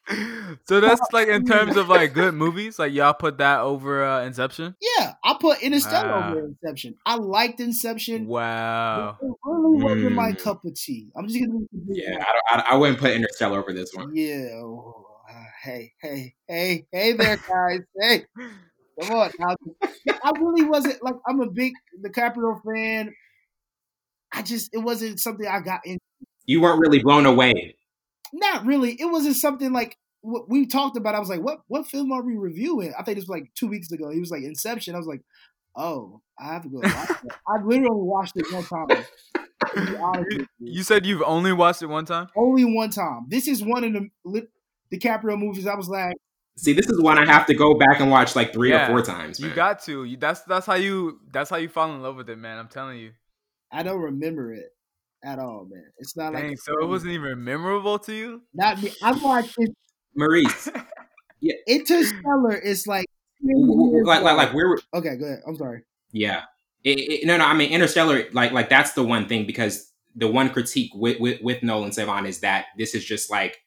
So that's like in terms of like good <laughs> movies, like y'all put that over uh, Inception. Yeah, I put Interstellar wow. over Inception. I liked Inception. Wow, it really wasn't mm. my cup of tea. I'm just gonna. Yeah, I, I, I, wouldn't put Interstellar over this one. Yeah. Oh, uh, hey, hey, hey, hey there, guys. hey, come on. Now. I really wasn't like I'm a big DiCaprio fan. I just it wasn't something I got into you weren't really blown away. Not really. It wasn't something like what we talked about. I was like, what what film are we reviewing? I think it was like two weeks ago. He was like Inception. I was like, oh, I have to go watch it. I literally watched it one time. You, you said you've only watched it one time? Only one time. This is one of the DiCaprio movies. I was like, See, this is one I have to go back and watch like three yeah, or four times. Man. You got to. You, that's that's how you that's how you fall in love with it, man. I'm telling you. I don't remember it at all, man. It's not Dang, like so it wasn't even memorable to you. Not me. I watched it. Maurice. <laughs> yeah, Interstellar is like like like like where. Okay, go ahead. I'm sorry. Yeah. It, it, no, no. I mean, Interstellar. Like like that's the one thing because the one critique with with, with Nolan Savon is that this is just like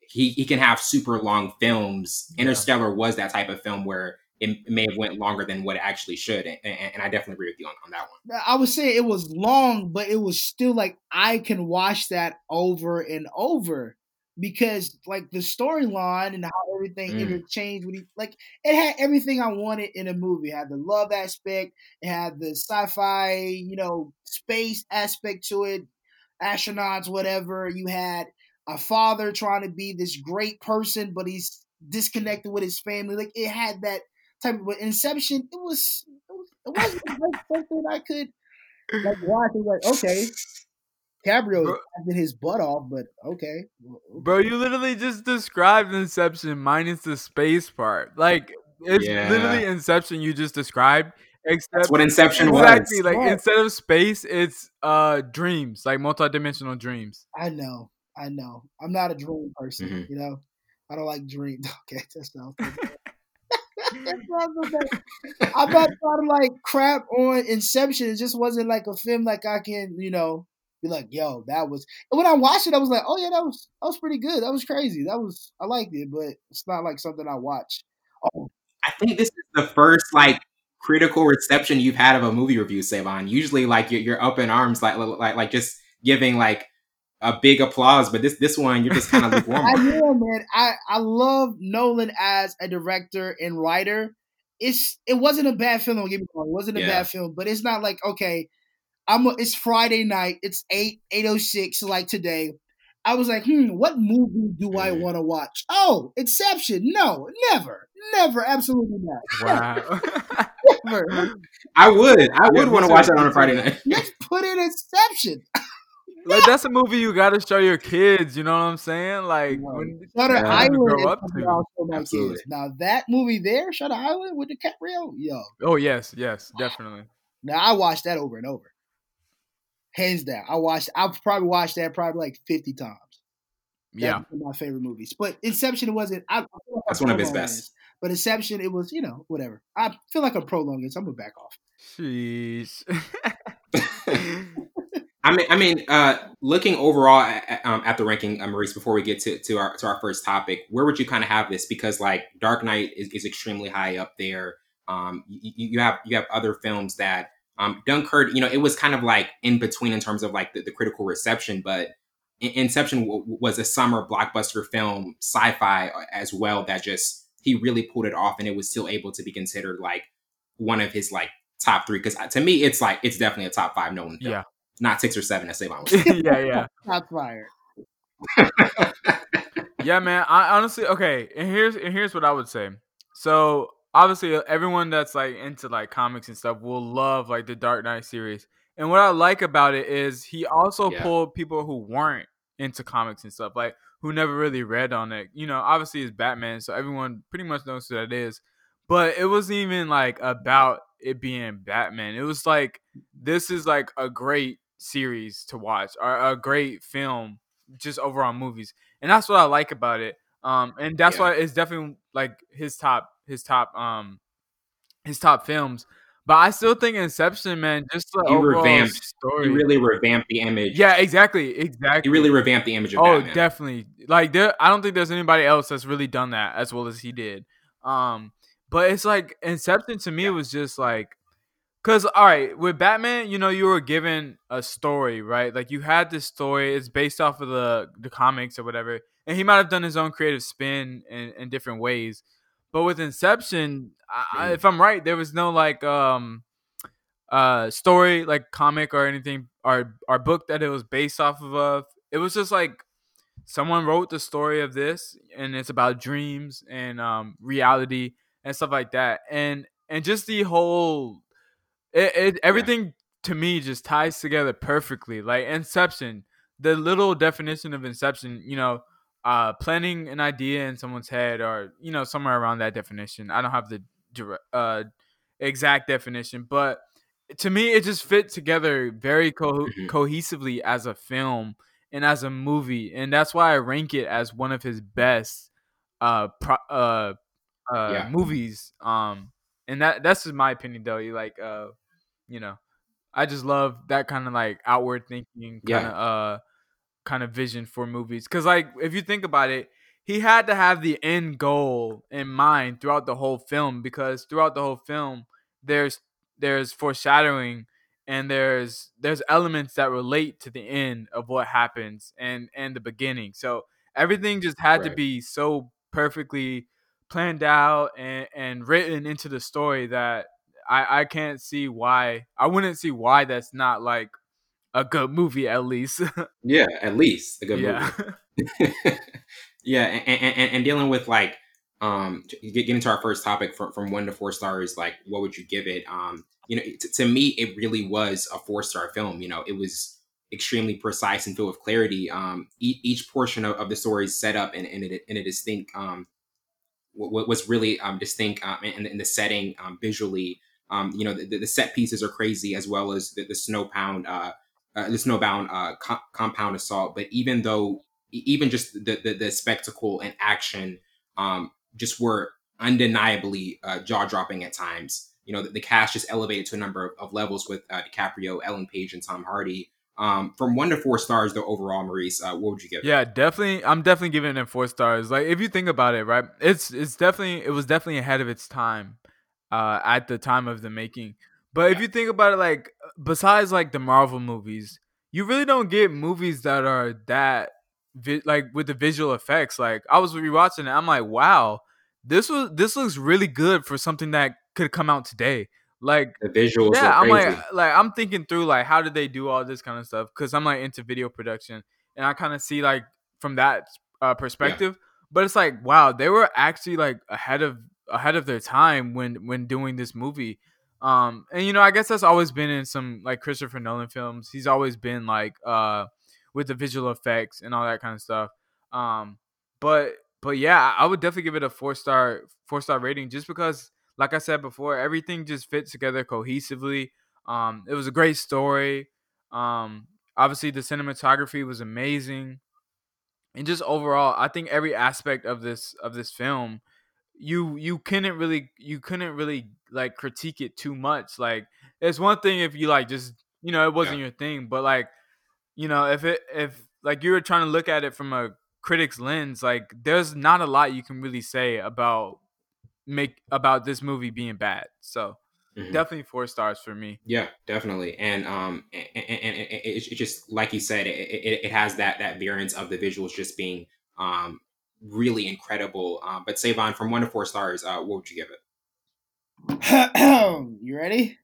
he he can have super long films. Yeah. Interstellar was that type of film where it may have went longer than what it actually should and, and, i definitely agree with you on, on that one. I would say it was long but it was still like i can watch that over and over because like the storyline and how everything mm. interchanged with like it had everything i wanted in a movie. It had the love aspect it had the sci-fi you know space aspect to it astronauts whatever. You had a father trying to be this great person but he's disconnected with his family. Like it had that type of Inception, it was it, was, not like something I could like watch and like, okay. Cabrio acted his butt off, but okay. Bro, you literally just described Inception minus the space part. Like it's yeah. literally Inception you just described. Except That's what Inception exactly, was. Like yeah. instead of space, it's uh dreams, like multidimensional dreams. I know, I know. I'm not a dream person, mm-hmm. you know. I don't like dreams. <laughs> Okay, that's not. <laughs> Not trying to like crap on Inception. It just wasn't like a film like I can, you know, be like, yo, that was. And when I watched it, I was like, oh yeah, that was that was pretty good. That was crazy. That was I liked it, but it's not like something I watch. Oh, I think this is the first like critical reception you've had of a movie review, Savon. Usually, like you're, you're up in arms, like like like just giving like a big applause, but this this one you're just kind of lukewarm. <laughs> I know, man. I I love Nolan as a director and writer. It's it wasn't a bad film. Don't get me wrong. It wasn't a yeah. bad film, but it's not like okay. I'm. A, it's Friday night. It's eight eight oh six like today. I was like, hmm, what movie do I want to watch? Oh, Inception. No, never, never, absolutely not. Wow. <laughs> never. I would. I would want to watch that on a Friday night. Let's put in Inception. <laughs> like that's a movie you got to show your kids. You know what I'm saying? Like when Shutter Yeah. Island. Grow up to. I'll show my Absolutely. kids. Now that movie there, Shutter Island with the DiCaprio, yo. oh yes, yes, definitely. Now I watched that over and over. Hands down, I watched. I've probably watched that probably like fifty times. Yeah, one of my favorite movies. But Inception wasn't. I, I feel like That's I'm one of his best. this. But Inception, it was you know whatever. I feel like I'm prolonging, so I'm gonna back off. sheesh. <laughs> I mean, I mean, uh, looking overall at, um, at the ranking, uh, Maurice. Before we get to, to our to our first topic, where would you kind of have this? Because like Dark Knight is, is extremely high up there. Um, you, you have you have other films that um, Dunkirk. You know, it was kind of like in between in terms of like the, the critical reception, but Inception w- was a summer blockbuster film, sci-fi uh, as well. That just he really pulled it off, and it was still able to be considered like one of his like top three. Because to me, it's like it's definitely a top five Nolan film yeah, not six or seven as Savon was saying. yeah, yeah. Not fired. <laughs> yeah, man. I honestly okay. And here's and here's what I would say. So obviously, uh, everyone that's like into like comics and stuff will love like the Dark Knight series. And what I like about it is he also Yeah. pulled people who weren't into comics and stuff, like who never really read on it. You know, obviously it's Batman, so everyone pretty much knows who that is. But it wasn't even like about it being Batman. It was like this is like a great series to watch or a great film just overall movies and that's what i like about it um and that's Yeah. why it's definitely like his top his top um his top films but i still think inception man just the He revamped- story He really revamped the image. yeah exactly exactly He really revamped the image of oh Batman. definitely like there i don't think there's anybody else that's really done that as well as he did um but it's like inception to me Yeah. was just like because all right with batman you know you were given a story right? Like you had this story it's based off of the the comics or whatever and he might have done his own creative spin in, in different ways but with inception I, if i'm right there was no like um uh story like comic or anything or or book that it was based off of uh, it was just like someone wrote the story of this and it's about dreams and um reality and stuff like that and and just the whole it, it everything to me just ties together perfectly. Like inception the little definition of inception you know uh planning an idea in someone's head or you know somewhere around that definition. I don't have the direct, uh exact definition but to me it just fit together very co- Mhm. cohesively as a film and as a movie and that's why i rank it as one of his best uh pro- uh uh Yeah. movies. Um and that that's just my opinion though. You like uh you know i just love that kind of like outward thinking kind Yeah. of uh kind of vision for movies because like if you think about it he had to have the end goal in mind throughout the whole film because throughout the whole film there's there's foreshadowing and there's there's elements that relate to the end of what happens and and the beginning so everything just had to be so perfectly planned out and and written into the story that i i can't see why i wouldn't see why that's not like a good movie at least <laughs> Yeah, at least a good yeah movie. <laughs> <laughs> yeah, and, and, and, dealing with like um getting to our first topic from from one to four stars, like what would you give it? Um, you know, t- to me, it really was a four star film. You know, it was extremely precise and filled with clarity. Um, each, each portion of, of the story is set up in, in, a, in a distinct um what was really um distinct um, in, in the setting um visually. Um, you know, the, the set pieces are crazy as well as the, the snowbound uh uh, the snowbound uh, co- compound assault. But even though, even just the the, the spectacle and action, um, just were undeniably uh, jaw dropping at times. You know, the, the cast just elevated to a number of, of levels with uh, DiCaprio, Ellen Page, and Tom Hardy. Um, from one to four stars, though, overall, Maurice, uh, what would you give? Yeah, definitely. I'm definitely giving it four stars. Like if you think about it, right? It's it's definitely it was definitely ahead of its time, uh, at the time of the making. But if you think about it, like besides like the Marvel movies, you really don't get movies that are that vi- like with the visual effects. Like I was rewatching it, I'm like, wow, this was this looks really good for something that could come out today. Like The visuals yeah, are I'm crazy. like, like I'm thinking through like how did they do all this kind of stuff? Because I'm like into video production, and I kind of see like from that uh, perspective. But it's like, wow, they were actually like ahead of ahead of their time when when doing this movie. Um, and you know, I guess that's always been in some like Christopher Nolan films. He's always been like uh with the visual effects and all that kind of stuff. Um, but but yeah, I would definitely give it a four star four star rating just because, like I said before, everything just fits together cohesively. Um, it was a great story. Um, obviously the cinematography was amazing, and just overall, I think every aspect of this of this film, you you couldn't really you couldn't really like critique it too much. Like it's one thing if you like just you know it wasn't yeah. your thing, but like you know if it if like you were trying to look at it from a critic's lens, like there's not a lot you can really say about make about this movie being bad. So mm-hmm. definitely four stars for me. Yeah, definitely. And um, and, and, and it, it's just like you said, it, it, it has that that variance of the visuals just being um really incredible. Um, but Savon, from one to four stars, uh, what would you give it? <clears throat> you ready?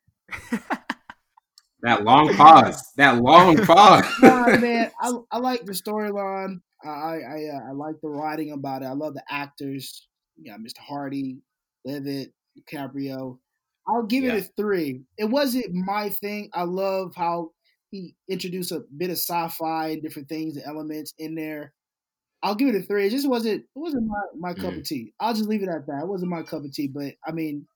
that long pause. That long <laughs> pause. nah, man, <laughs> I, I like the storyline. I I uh, I like the writing about it. I love the actors. Got Mr. Hardy, Levitt, DiCaprio. I'll give yeah. it a three. It wasn't my thing. I love how he introduced a bit of sci-fi and different things and elements in there. I'll give it a three. It just wasn't it wasn't my, my mm-hmm. cup of tea. I'll just leave it at that. It wasn't my cup of tea. But I mean,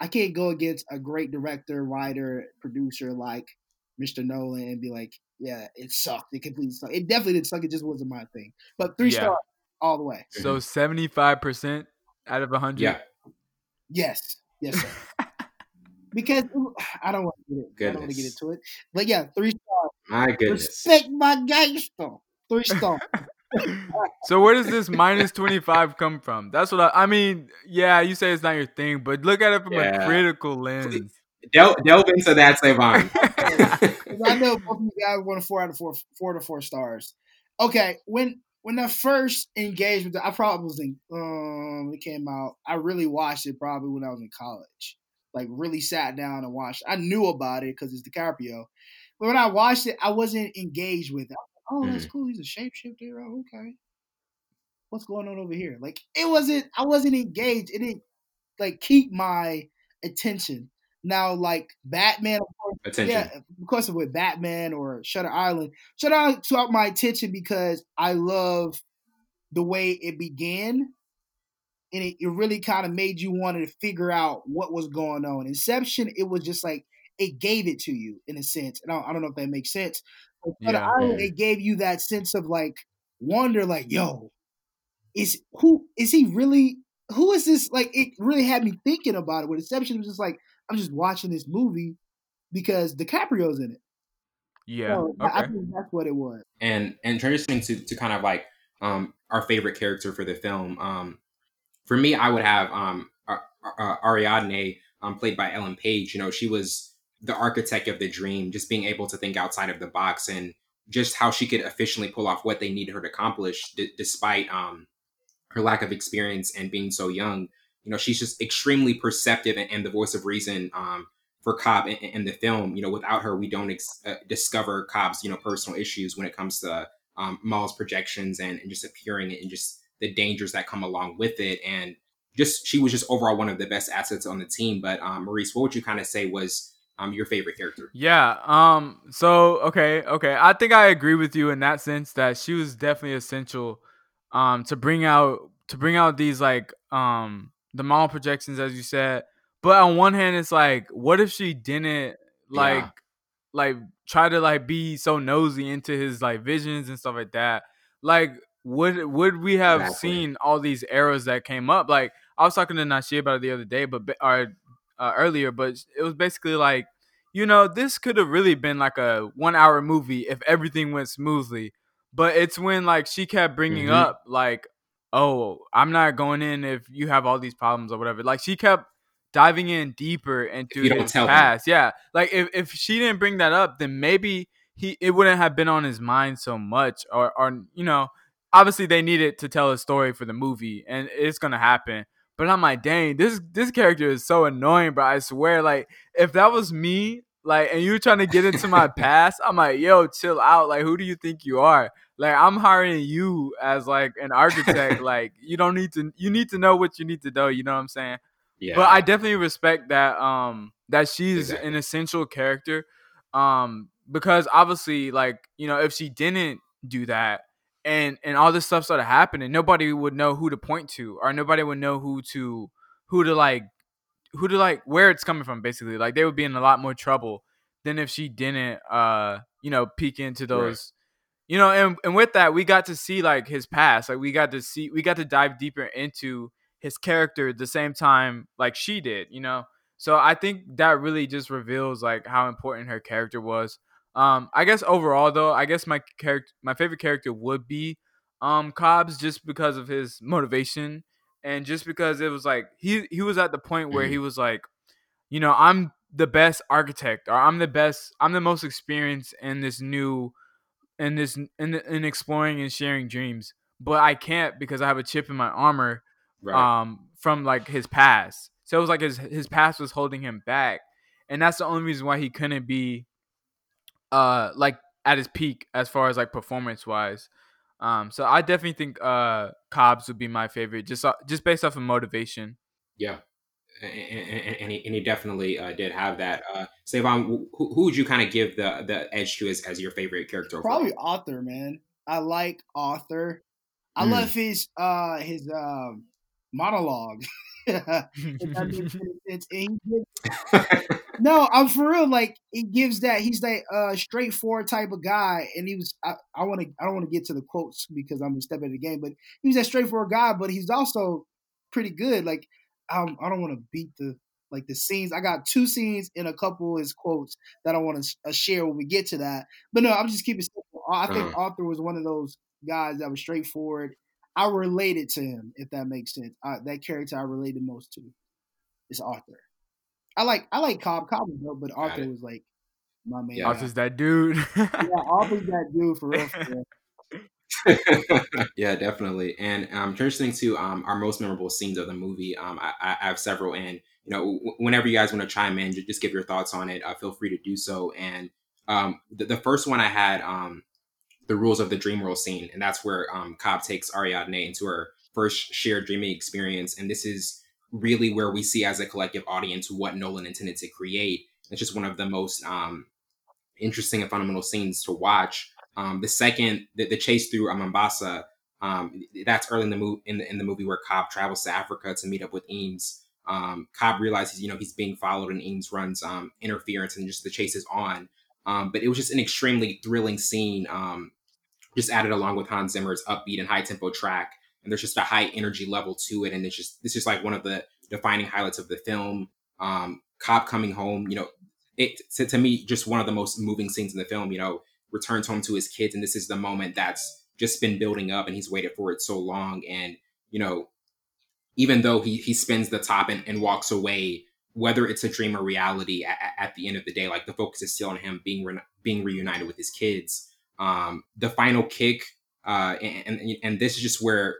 I can't go against a great director, writer, producer like Mr. Nolan and be like, yeah, it sucked. It completely sucked. It definitely didn't suck. It just wasn't my thing. But three yeah. stars all the way. So seventy five percent out of hundred. Yeah. Yes. Yes, sir. <laughs> because I don't want to get it. Goodness. I don't want to get into it. But yeah, three stars. My goodness. Respect my gangster. Three stars. So where does this minus 25 come from? That's what I I mean, yeah, you say it's not your thing, but look at it from yeah. a critical lens. Delve, delve into that, Savon. <laughs> I know both of you guys want a four out of four, four to four stars. Okay, when when I first engaged with it, I probably was in um it came out. I really watched it probably when I was in college. Like really sat down and watched. I knew about it because it's DiCaprio. But when I watched it, I wasn't engaged with it. Oh, that's mm. cool. He's a shapeshifter. Oh, okay. What's going on over here? Like it wasn't. I wasn't engaged. It didn't like keep my attention. Now, like Batman, of course, attention. yeah, of course, with Batman or Shutter Island, Shutter Island took my attention because I love the way it began, and it, it really kind of made you want to figure out what was going on. Inception, it was just like it gave it to you in a sense, and I I don't know if that makes sense. But yeah, Island, it gave you that sense of like wonder, like yo, is who is he really? Who is this? Like it really had me thinking about it. With Inception, it was just like I'm just watching this movie because DiCaprio's in it. Yeah, so okay. I think that's what it was. And and transitioning to to kind of like um our favorite character for the film. Um, for me, I would have um Ariadne, um, played by Ellen Page. You know, she was the architect of the dream, just being able to think outside of the box and just how she could efficiently pull off what they needed her to accomplish, d- despite um her lack of experience and being so young you know, she's just extremely perceptive and, and the voice of reason um, for Cobb in, in, the film. You know, without her, we don't ex- uh, discover Cobb's you know personal issues when it comes to um, Mal's projections and, and just appearing and just the dangers that come along with it. And just she was just overall one of the best assets on the team. But um, Maurice, what would you kind of say was um, your favorite character? Yeah. Um. So okay, okay. I think I agree with you in that sense that she was definitely essential, um, to bring out to bring out these like um the Mal projections, as you said. But on one hand, it's like, what if she didn't like, yeah. like try to like be so nosy into his like visions and stuff like that? Like, would would we have exactly. seen all these errors that came up? Like, I was talking to Nashi about it the other day, but or uh, earlier, but it was basically like, you know, this could have really been like a one hour movie if everything went smoothly. But it's when like she kept bringing mm-hmm. up like, oh, I'm not going in if you have all these problems or whatever. Like she kept diving in deeper into his past. Him. Yeah. Like if, if she didn't bring that up, then maybe he it wouldn't have been on his mind so much. Or or you know, obviously they needed to tell a story for the movie and it's gonna happen. But I'm like, dang, this this character is so annoying, bro. I swear, like, if that was me, like, and you were trying to get into my <laughs> past, I'm like, yo, chill out. Like, who do you think you are? like I'm hiring you as like an architect. <laughs> like you don't need to you need to know what you need to know, you know what I'm saying? Yeah. But I definitely respect that um that she's Exactly. an essential character. Um, because obviously, like you know, if she didn't do that, and and all this stuff started happening, nobody would know who to point to, or nobody would know who to who to like who to like where it's coming from. Basically, like they would be in a lot more trouble than if she didn't, uh, you know, peek into those. You know, and, and with that, we got to see like his past. Like we got to see, we got to dive deeper into his character at the same time, like she did. You know, so I think that really just reveals like how important her character was. Um, I guess overall though, I guess my character, my favorite character would be um Cobbs, just because of his motivation and just because it was like he he was at the point where Mhm. he was like, you know, I'm the best architect or I'm the best, I'm the most experienced in this new, in this in in exploring and sharing dreams, but I can't because I have a chip in my armor Right. um from like his past. So it was like his his past was holding him back, and that's the only reason why he couldn't be uh like at his peak as far as like performance wise. Um, so I definitely think uh Cobbs would be my favorite, just uh, just based off of motivation. yeah. And, and, and, he, and he definitely uh, did have that. Uh, Savon, who, who would you kind of give the the edge to as, as your favorite character? Probably Arthur, man. I like Arthur. I Mm. love his uh his um monologue. <laughs> if that makes <laughs> any sense. And <laughs> no, I'm for real. Like he gives that he's that uh straightforward type of guy, and he was. I, I want to. I don't want to get to the quotes because I'm gonna step in the game, but he was that straightforward guy. But he's also pretty good. Like um, I don't want to beat the like the scenes. I got two scenes in a couple of his quotes that I want to uh, share when we get to that. But no, I'm just keeping simple. I think Uh-huh. Arthur was one of those guys that was straightforward. I related to him, if that makes sense. I, that character I related most to is Arthur. I like I like Cobb. Cobb was dope, but Arthur was like my main. Yeah. Arthur's that dude. yeah, Arthur's that dude for real. For real. <laughs> yeah, definitely. And um, interesting to um, our most memorable scenes of the movie. Um, I, I I have several, and you know, w- whenever you guys want to chime in, ju- just give your thoughts on it. Uh, feel free to do so. And um, the, the first one I had, um, the rules of the dream world scene, and that's where um, Cobb takes Ariadne into her first shared dreaming experience, and this is really where we see as a collective audience what Nolan intended to create. It's just one of the most um, interesting and fundamental scenes to watch. Um, the second, the, the chase through Mombasa, um, that's early in the movie in the, in the movie where Cobb travels to Africa to meet up with Eames. Um, Cobb realizes, you know, he's being followed, and Eames runs um, interference, and just the chase is on. Um, but it was just an extremely thrilling scene, um, just added along with Hans Zimmer's upbeat and high tempo track. And there's just a high energy level to it, and it's just this is like one of the defining highlights of the film. Um, Cobb coming home, you know, it to, to me just one of the most moving scenes in the film. You know, returns home to his kids, and this is the moment that's just been building up, and he's waited for it so long. And you know, even though he he spins the top and, and walks away, whether it's a dream or reality, at, at the end of the day, like the focus is still on him being re- being reunited with his kids. Um, the final kick, uh, and, and and this is just where,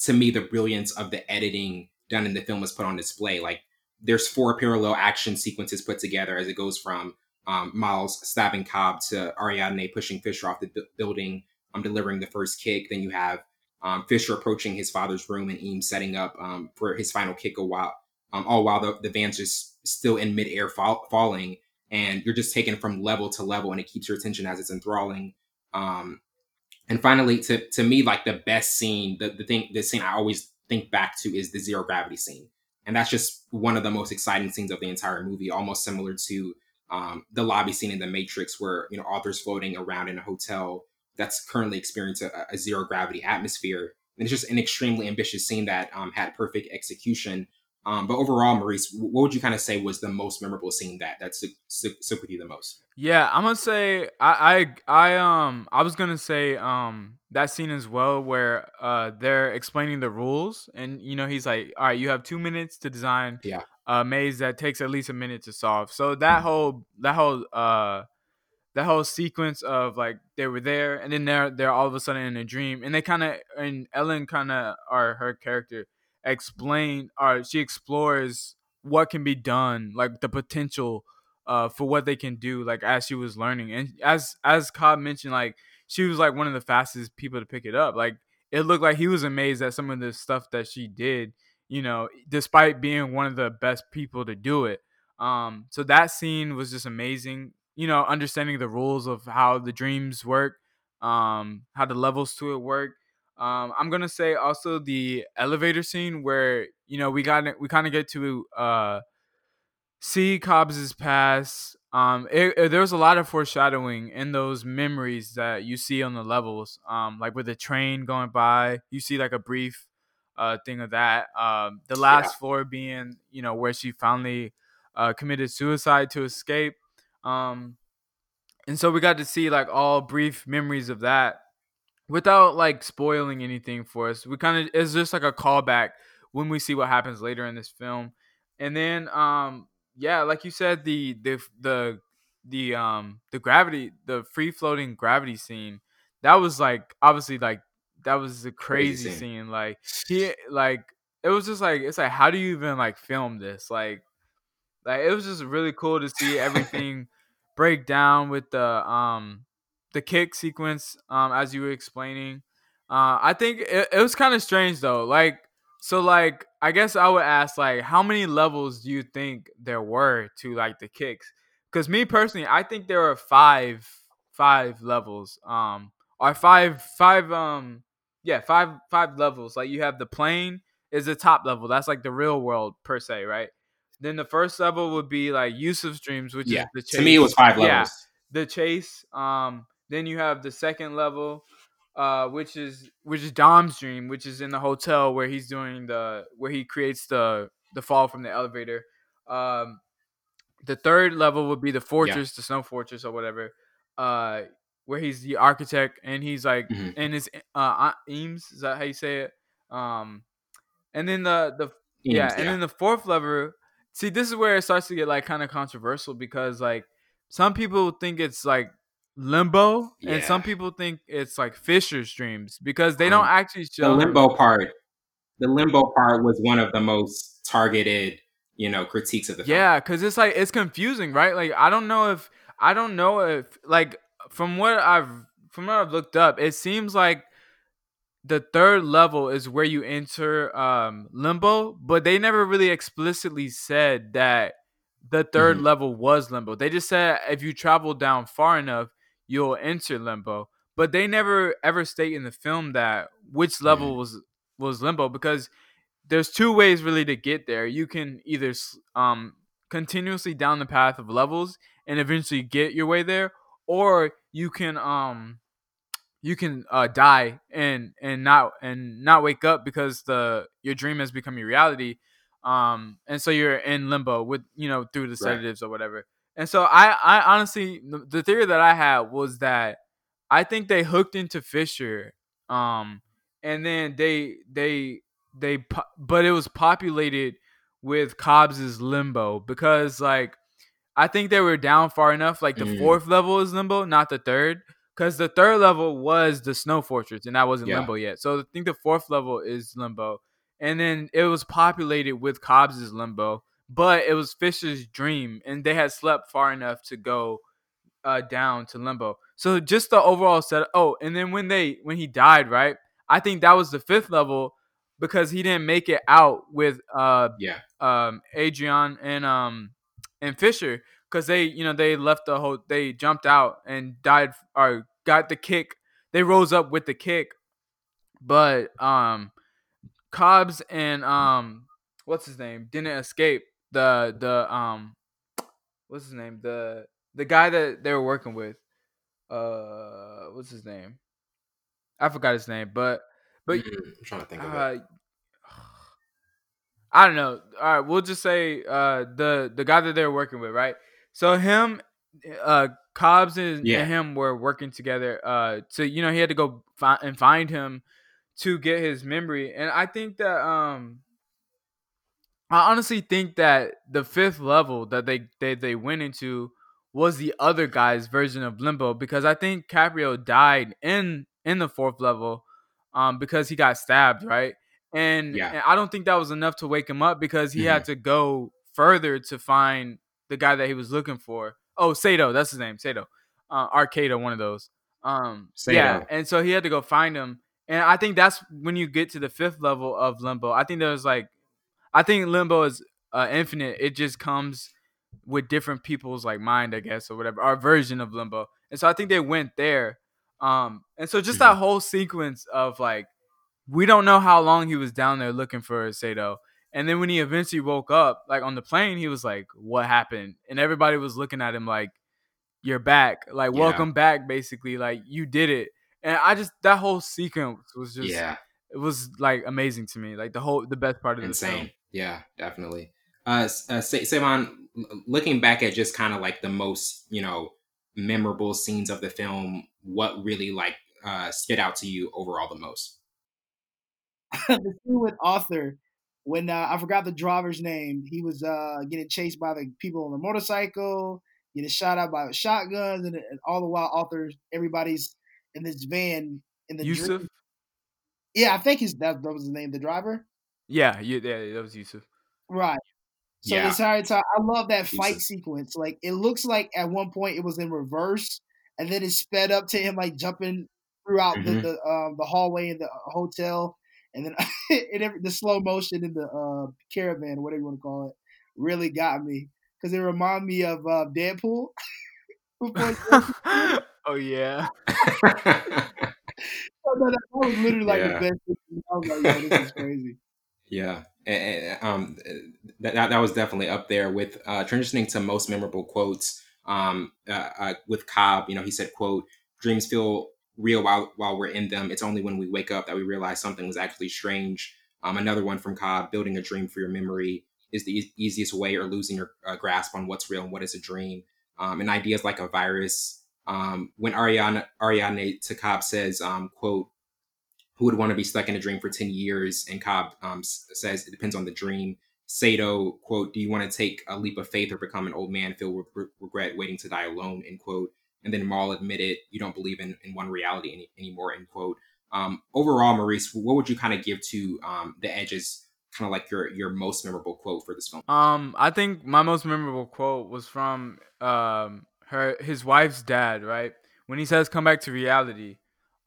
to me, the brilliance of the editing done in the film is put on display. Like there's four parallel action sequences put together as it goes from um, Miles stabbing Cobb to Ariadne pushing Fisher off the bu- building, um, delivering the first kick. Then you have um, Fisher approaching his father's room and Eames setting up um, for his final kick. A while, um, all while the, the van's just still in midair fall, falling, and you're just taken from level to level, and it keeps your attention as it's enthralling. Um, and finally, to to me, like the best scene, the the thing, the scene I always think back to is the zero gravity scene, and that's just one of the most exciting scenes of the entire movie, almost similar to um, the lobby scene in The Matrix, where you know Arthur's floating around in a hotel that's currently experiencing a, a zero gravity atmosphere. And it's just an extremely ambitious scene that um, had perfect execution. Um, but overall, Maurice, what would you kind of say was the most memorable scene that that stuck, stuck, stuck with you the most? Yeah, I'm gonna say I I I um I was gonna say um that scene as well where uh they're explaining the rules and you know he's like all right you have two minutes to design Yeah. a maze that takes at least a minute to solve so that whole that whole uh that whole sequence of like they were there and then they're they're all of a sudden in a dream and they kind of and Ellen kind of or her character explain or she explores what can be done like the potential uh for what they can do like as she was learning and as as Cobb mentioned like she was like one of the fastest people to pick it up like it looked like he was amazed at some of the stuff that she did you know despite being one of the best people to do it Um, so that scene was just amazing. You know, understanding the rules of how the dreams work, um, how the levels to it work. Um, I'm gonna say also the elevator scene where you know we got we kind of get to uh, see Cobbs's past. Um, it, it, there was a lot of foreshadowing in those memories that you see on the levels. Um, like with the train going by, you see like a brief uh thing of that. Um, the last yeah. floor being you know where she finally uh, committed suicide to escape. Um, and so we got to see like all brief memories of that without like spoiling anything for us. We kind of it's just like a callback when we see what happens later in this film. And then um yeah, like you said the the the the um the gravity the free floating gravity scene that was like obviously like that was a crazy, crazy scene. scene. Like he like it was just like it's like how do you even like film this? Like like it was just really cool to see everything break down with the um the kick sequence um as you were explaining. Uh, I think it, it was kind of strange though. Like so like I guess I would ask like how many levels do you think there were to like the kicks? Because me personally, I think there are five five levels. Um or five five um yeah five five levels. Like you have the plane is the top level. That's like the real world per se, right? Then the first level would be like Yusuf's dreams, which yeah. is the chase. To me, it was five levels. Yeah, the chase. Um, then you have the second level, uh, which is which is Dom's dream, which is in the hotel where he's doing the where he creates the the fall from the elevator. Um, the third level would be the fortress, yeah. the snow fortress or whatever. Uh, where he's the architect and he's like mm-hmm. and his uh Eames is that how you say it? Um, and then the the Eames, yeah, and then the fourth level see this is where it starts to get like kind of controversial because like some people think it's like limbo yeah. and some people think it's like fisher's dreams because they um, don't actually show the limbo part the limbo part was one of the most targeted you know critiques of the film. yeah because it's like it's confusing right like i don't know if i don't know if like from what i've from what i've looked up it seems like the third level is where you enter um, limbo, but they never really explicitly said that the 3rd mm-hmm. level was limbo. They just said if you travel down far enough, you'll enter limbo. But they never ever state in the film that which level mm-hmm. was was limbo because there's two ways really to get there. You can either um continuously down the path of levels and eventually get your way there, or you can um you can uh, die and and not and not wake up because the your dream has become your reality um and so you're in limbo with you know through the sedatives right. or whatever and so i i honestly the theory that i had was that i think they hooked into fisher um and then they they they but it was populated with cobbs's limbo because like i think they were down far enough like the mm. fourth level is limbo not the third because the third level was the snow fortress and that wasn't yeah. limbo yet so i think the fourth level is limbo and then it was populated with cobbs's limbo but it was fisher's dream and they had slept far enough to go uh, down to limbo. So just the overall set oh and then when they when he died right i think that was the fifth level because he didn't make it out with uh yeah. um adrian and um and fisher because they you know they left the whole they jumped out and died or got the kick. They rose up with the kick but um cobbs and um what's his name didn't escape the the um what's his name the the guy that they were working with uh what's his name i forgot his name but but mm, i'm trying to think of uh, it I don't know. All right, we'll just say uh, the the guy that they're working with, right? So him, uh, Cobbs and, yeah. and him were working together. Uh, so you know he had to go find and find him to get his memory, and I think that um, I honestly think that the fifth level that they they they went into was the other guy's version of limbo because I think Caprio died in in the fourth level, um, because he got stabbed, right? And, yeah. and I don't think that was enough to wake him up because he mm-hmm. had to go further to find the guy that he was looking for. Oh, Sato, that's his name, Sato. Uh, Arcado, one of those. Um, Sato. yeah, and so he had to go find him, and I think that's when you get to the fifth level of Limbo. I think there's like, I think Limbo is uh, infinite. It just comes with different people's like mind, I guess, or whatever, our version of limbo. And so I think they went there. Um, and so just mm-hmm. that whole sequence of like, we don't know how long he was down there looking for Sato. And then when he eventually woke up, like on the plane, he was like, "What happened?" And everybody was looking at him like, "You're back, like yeah. welcome back, basically, like you did it." And I just that whole sequence was just yeah, it was like amazing to me, like the whole the best part of. The film. Yeah, definitely. Uh, uh Savon, looking back at just kind of like the most you know memorable scenes of the film, what really like uh stood out to you overall the most? <laughs> the scene with Arthur when uh, I forgot the driver's name, he was uh, getting chased by the people on the motorcycle, getting shot out by shotguns, and, and all the while, Arthur's, everybody's in this van in the Yusuf. Dream. Yeah, I think his that, that was the name, the driver. Yeah, yeah, that was Yusuf. Right. So yeah. the entire time, I love that fight Yusuf. sequence. Like it looks like at one point it was in reverse, and then it sped up to him like jumping throughout mm-hmm. the the, um, the hallway in the hotel and then <laughs> it, the slow motion in the uh, caravan, whatever you want to call it, really got me because it reminded me of uh, Deadpool. <laughs> <laughs> oh yeah. Oh, that was literally like yeah. the best. I was like, yo, this is crazy. Yeah. Um, that, that was definitely up there with uh, transitioning to most memorable quotes. Um, uh, uh, with Cobb, you know, he said, "quote Dreams feel real while while we're in them. It's only when we wake up that we realize something was actually strange. Um, another one from Cobb: building a dream for your memory is the e- easiest way, or losing your uh, grasp on what's real and what is a dream. Um, and ideas like a virus. Um, when Ariana Ariane Cobb says, um, "quote Who would want to be stuck in a dream for ten years?" and Cobb um, says, "It depends on the dream." Sato, quote, do you want to take a leap of faith or become an old man with re- regret, waiting to die alone, end quote. And then Mal admitted you don't believe in, in one reality any, anymore, end quote. Um, overall, Maurice, what would you kind of give to um, the edges? Kind of like your your most memorable quote for this film. Um, I think my most memorable quote was from um her his wife's dad, right? When he says "come back to reality,"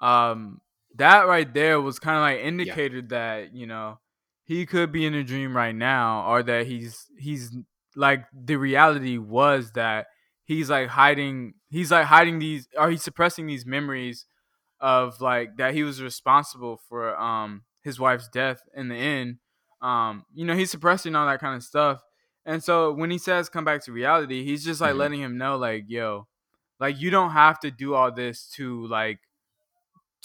um, that right there was kind of like indicated yeah. that you know he could be in a dream right now, or that he's he's like the reality was that he's like hiding he's like hiding these or he's suppressing these memories of like that he was responsible for um his wife's death in the end um you know he's suppressing all that kind of stuff and so when he says come back to reality he's just like mm-hmm. letting him know like yo like you don't have to do all this to like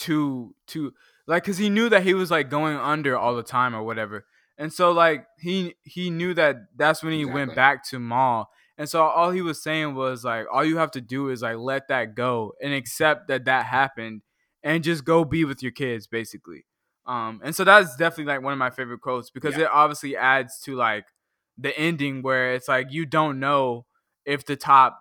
to to like because he knew that he was like going under all the time or whatever and so like he he knew that that's when he exactly. went back to Mal and so all he was saying was like, all you have to do is like let that go and accept that that happened, and just go be with your kids, basically. Um, and so that's definitely like one of my favorite quotes because yeah. it obviously adds to like the ending where it's like you don't know if the top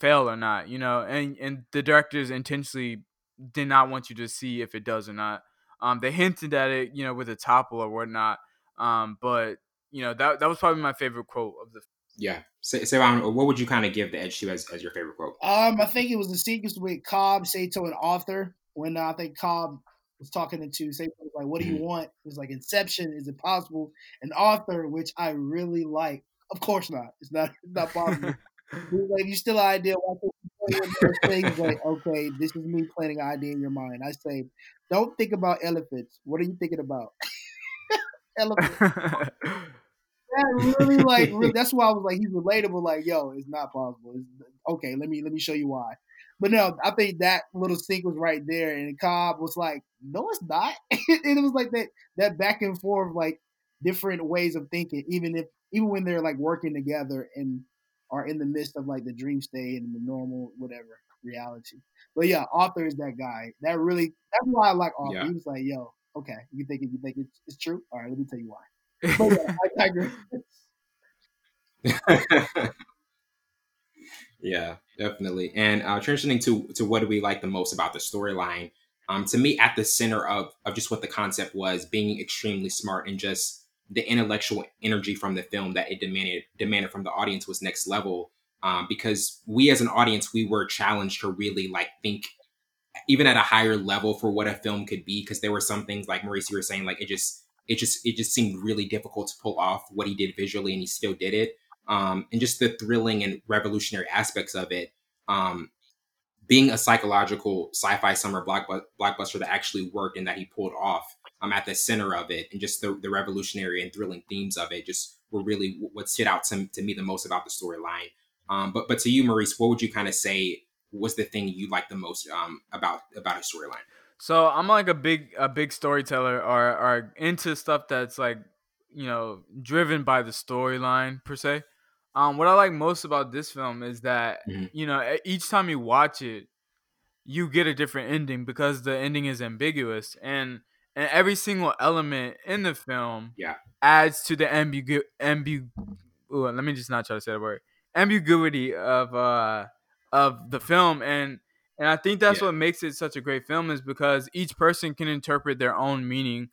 fail or not, you know, and and the directors intentionally did not want you to see if it does or not. Um, they hinted at it, you know, with a topple or whatnot. Um, but you know that that was probably my favorite quote of the yeah. Say, Savon, what would you kind of give the edge to as, as your favorite quote? Um, I think it was the sequence with Cobb, Sato, and Arthur when uh, I think Cobb was talking to Sato, like, "What do you mm-hmm. want?" It was like, "Inception is it possible?" And Arthur, which I really like, of course not. It's not. It's not possible. <laughs> like, you still an like, okay, this is me planting an idea in your mind. I say, don't think about elephants. What are you thinking about? <laughs> elephants that really like really, that's why I was like he's relatable. Like, yo, it's not possible. It's, okay, let me let me show you why. But no, I think that little was right there, and Cobb was like, "No, it's not." <laughs> and it was like that that back and forth, like different ways of thinking, even if even when they're like working together and are in the midst of like the dream state and the normal whatever reality. But yeah, Arthur is that guy. That really that's why I like Arthur. Yeah. He was like, "Yo, okay, you think you think it's, it's true? All right, let me tell you why." <laughs> yeah, definitely. And uh, transitioning to to what do we like the most about the storyline? Um, to me, at the center of of just what the concept was, being extremely smart and just the intellectual energy from the film that it demanded demanded from the audience was next level. Um, because we as an audience, we were challenged to really like think even at a higher level for what a film could be. Because there were some things like Maurice, you were saying, like it just it just it just seemed really difficult to pull off what he did visually, and he still did it. um, and just the thrilling and revolutionary aspects of it. Um, being a psychological sci-fi summer blockbuster that actually worked and that he pulled off um, at the center of it, and just the, the revolutionary and thrilling themes of it, just were really what stood out to, to me the most about the storyline. Um, but but to you, Maurice, what would you kind of say was the thing you liked the most um, about about a storyline? So I'm like a big a big storyteller or or into stuff that's like you know driven by the storyline per se. Um, what I like most about this film is that mm-hmm. you know each time you watch it, you get a different ending because the ending is ambiguous and and every single element in the film yeah. adds to the ambigu ambigu. Ooh, let me just not try to say the word ambiguity of uh of the film and and I think that's yeah. what makes it such a great film is because each person can interpret their own meaning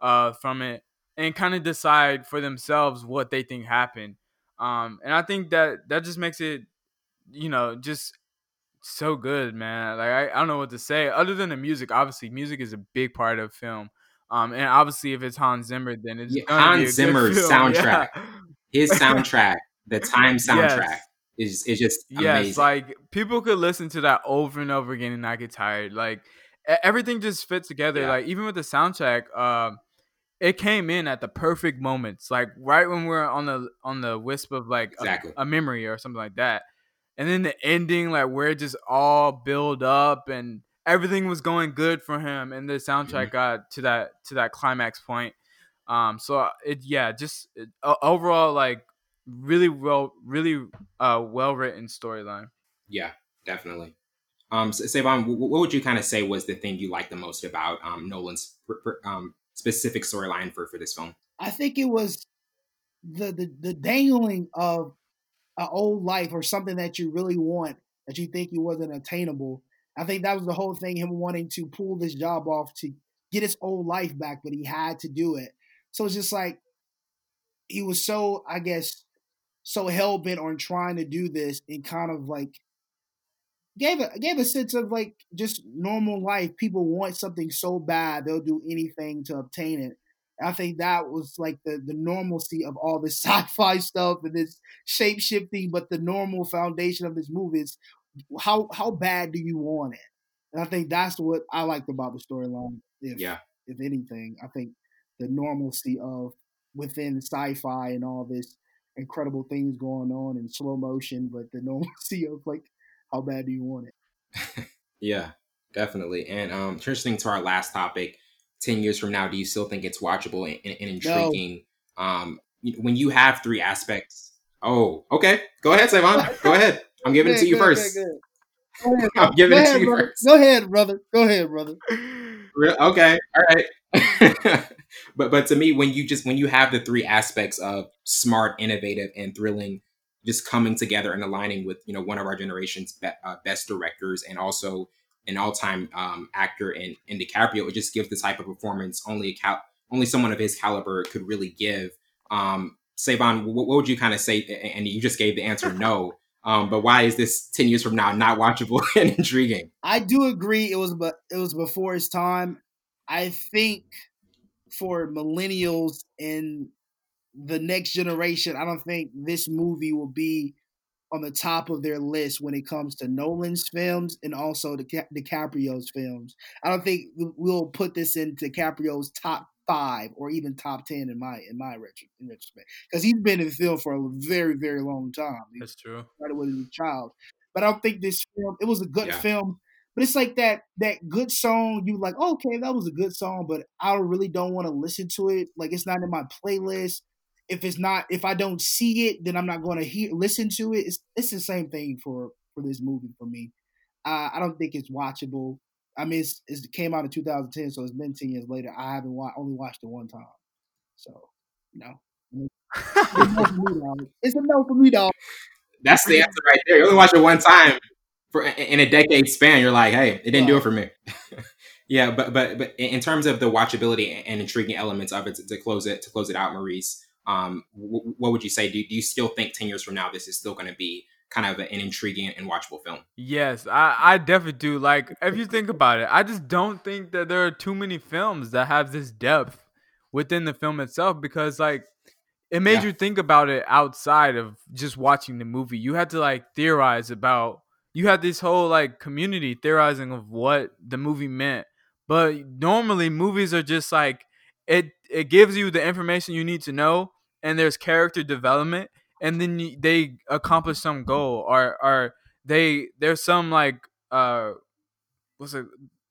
uh, from it and kind of decide for themselves what they think happened. Um, and I think that that just makes it, you know, just so good, man. Like I, I don't know what to say other than the music. Obviously, music is a big part of film. Um, and obviously, if it's Hans Zimmer, then it's yeah, Hans Zimmer's <laughs> soundtrack. Yeah. His soundtrack, the time <laughs> soundtrack. Yes is is just amazing. yes like people could listen to that over and over again and not get tired like everything just fits together yeah. like even with the soundtrack um it came in at the perfect moments like right when we're on the on the wisp of like exactly. a, a, memory or something like that and then the ending like where it just all build up and everything was going good for him and the soundtrack mm-hmm. got to that to that climax point um so it yeah just it, overall like really well, really uh, well written storyline. Yeah, definitely. Um, so, Savon, what would you kind of say was the thing you liked the most about um, Nolan's um, specific storyline for for this film? I think it was the the, the dangling of an old life or something that you really want that you think it wasn't attainable. I think that was the whole thing, him wanting to pull this job off to get his old life back, but he had to do it. So it's just like he was so, I guess, so hell bent on trying to do this and kind of like gave a gave a sense of like just normal life. People want something so bad they'll do anything to obtain it. I think that was like the the normalcy of all this <laughs> sci-fi stuff and this shape shifting, but the normal foundation of this movie is how how bad do you want it? And I think that's what I liked about the storyline. If yeah. if anything, I think the normalcy of within sci-fi and all this incredible things going on in slow motion, but the <laughs> normalcy of like how bad do you want it? <laughs> yeah, definitely. And um, interesting to our last topic. Ten years from now, do you still think it's watchable and, and intriguing? No. Um, when you have three aspects. Oh, okay. Go ahead, Savon. Go ahead. I'm giving it to you good, first. Good. <laughs> I'm giving it to you brother. first. Go ahead, brother. Go ahead, brother. Okay. All right. <laughs> but but to me, when you just when you have the three aspects of smart, innovative, and thrilling, just coming together and aligning with you know one of our generation's be, uh, best directors and also an all-time um, actor in in DiCaprio, it just gives the type of performance only a cal- only someone of his caliber could really give. Um, Savon, what, what would you kind of say? And you just gave the answer no. Um, but why is this ten years from now not watchable <laughs> and intriguing? I do agree. It was, but it was before its time. I think for millennials and the next generation, I don't think this movie will be on the top of their list when it comes to Nolan's films and also the DiCaprio's films. I don't think we'll put this in DiCaprio's top five or even top ten in my in my retrospect because he's been in the film for a very very long time. That's true. Started with a child, but I don't think this film. It was a good yeah. film. But it's like that that good song. You like, oh, okay, that was a good song, but I really don't want to listen to it. Like it's not in my playlist. If it's not, if I don't see it, then I'm not going to hear listen to it. It's it's the same thing for for this movie for me. Uh, I don't think it's watchable. I mean, it's, it's, it came out in 2010, so it's been 10 years later. I haven't wa- only watched it one time, so you know, it's a no for me, dog. That's the answer right there. You only watch it one time for in a decade span, you're like, hey, it didn't do it for me. <laughs> yeah, but but but in terms of the watchability and intriguing elements of it to, to close it to close it out, Maurice, um, w- what would you say? Do, do you still think ten years from now this is still going to be kind of an intriguing and watchable film? Yes, I, I definitely do. Like if you think about it, I just don't think that there are too many films that have this depth within the film itself because like it made Yeah. you think about it outside of just watching the movie. You had to like theorize about. You had this whole like community theorizing of what the movie meant. But normally movies are just like it. It gives you the information you need to know, and there's character development, and then you, they accomplish some goal, or or they there's some like uh what's it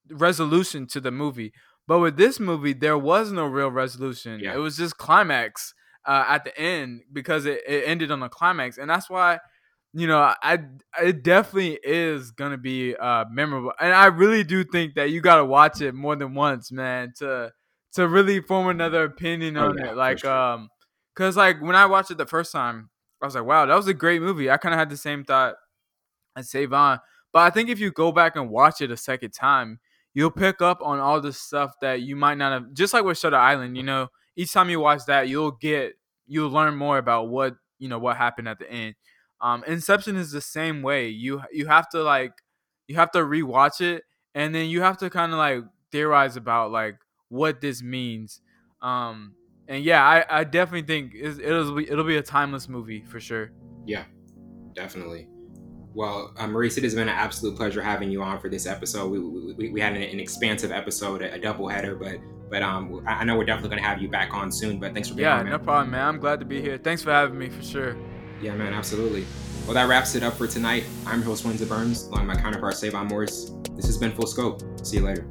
resolution to the movie. But with this movie, there was no real resolution. Yeah. It was just climax uh, at the end because it, it ended on a climax, and that's why you know I it definitely is gonna be uh, memorable, and I really do think that you gotta watch it more than once, man, to to really form another opinion Oh, on yeah, it. Like sure. um, cause like when I watched it the first time, I was like, wow, that was a great movie. I kind of had the same thought as Savon, but I think if you go back and watch it a second time, you'll pick up on all the stuff that you might not have. Just like with Shutter Island, you know, each time you watch that, you'll get you'll learn more about what you know what happened at the end. Um, Inception is the same way. You you have to like you have to rewatch it, and then you have to kind of like theorize about like what this means. Um, and yeah, I, I definitely think it'll be it'll be a timeless movie for sure. Yeah, definitely. Well, uh, Maurice, it has been an absolute pleasure having you on for this episode. We, we, we- had an, an expansive episode, a, a double header, but but um, I know we're definitely going to have you back on soon. But thanks for being Yeah, on, no problem, man. I'm glad to be here. Thanks for having me for sure. Yeah, man, absolutely. Well, that wraps it up for tonight. I'm your host, Windsor Burns, along with my counterpart, Savon Morris. This has been Full Scope. See you later.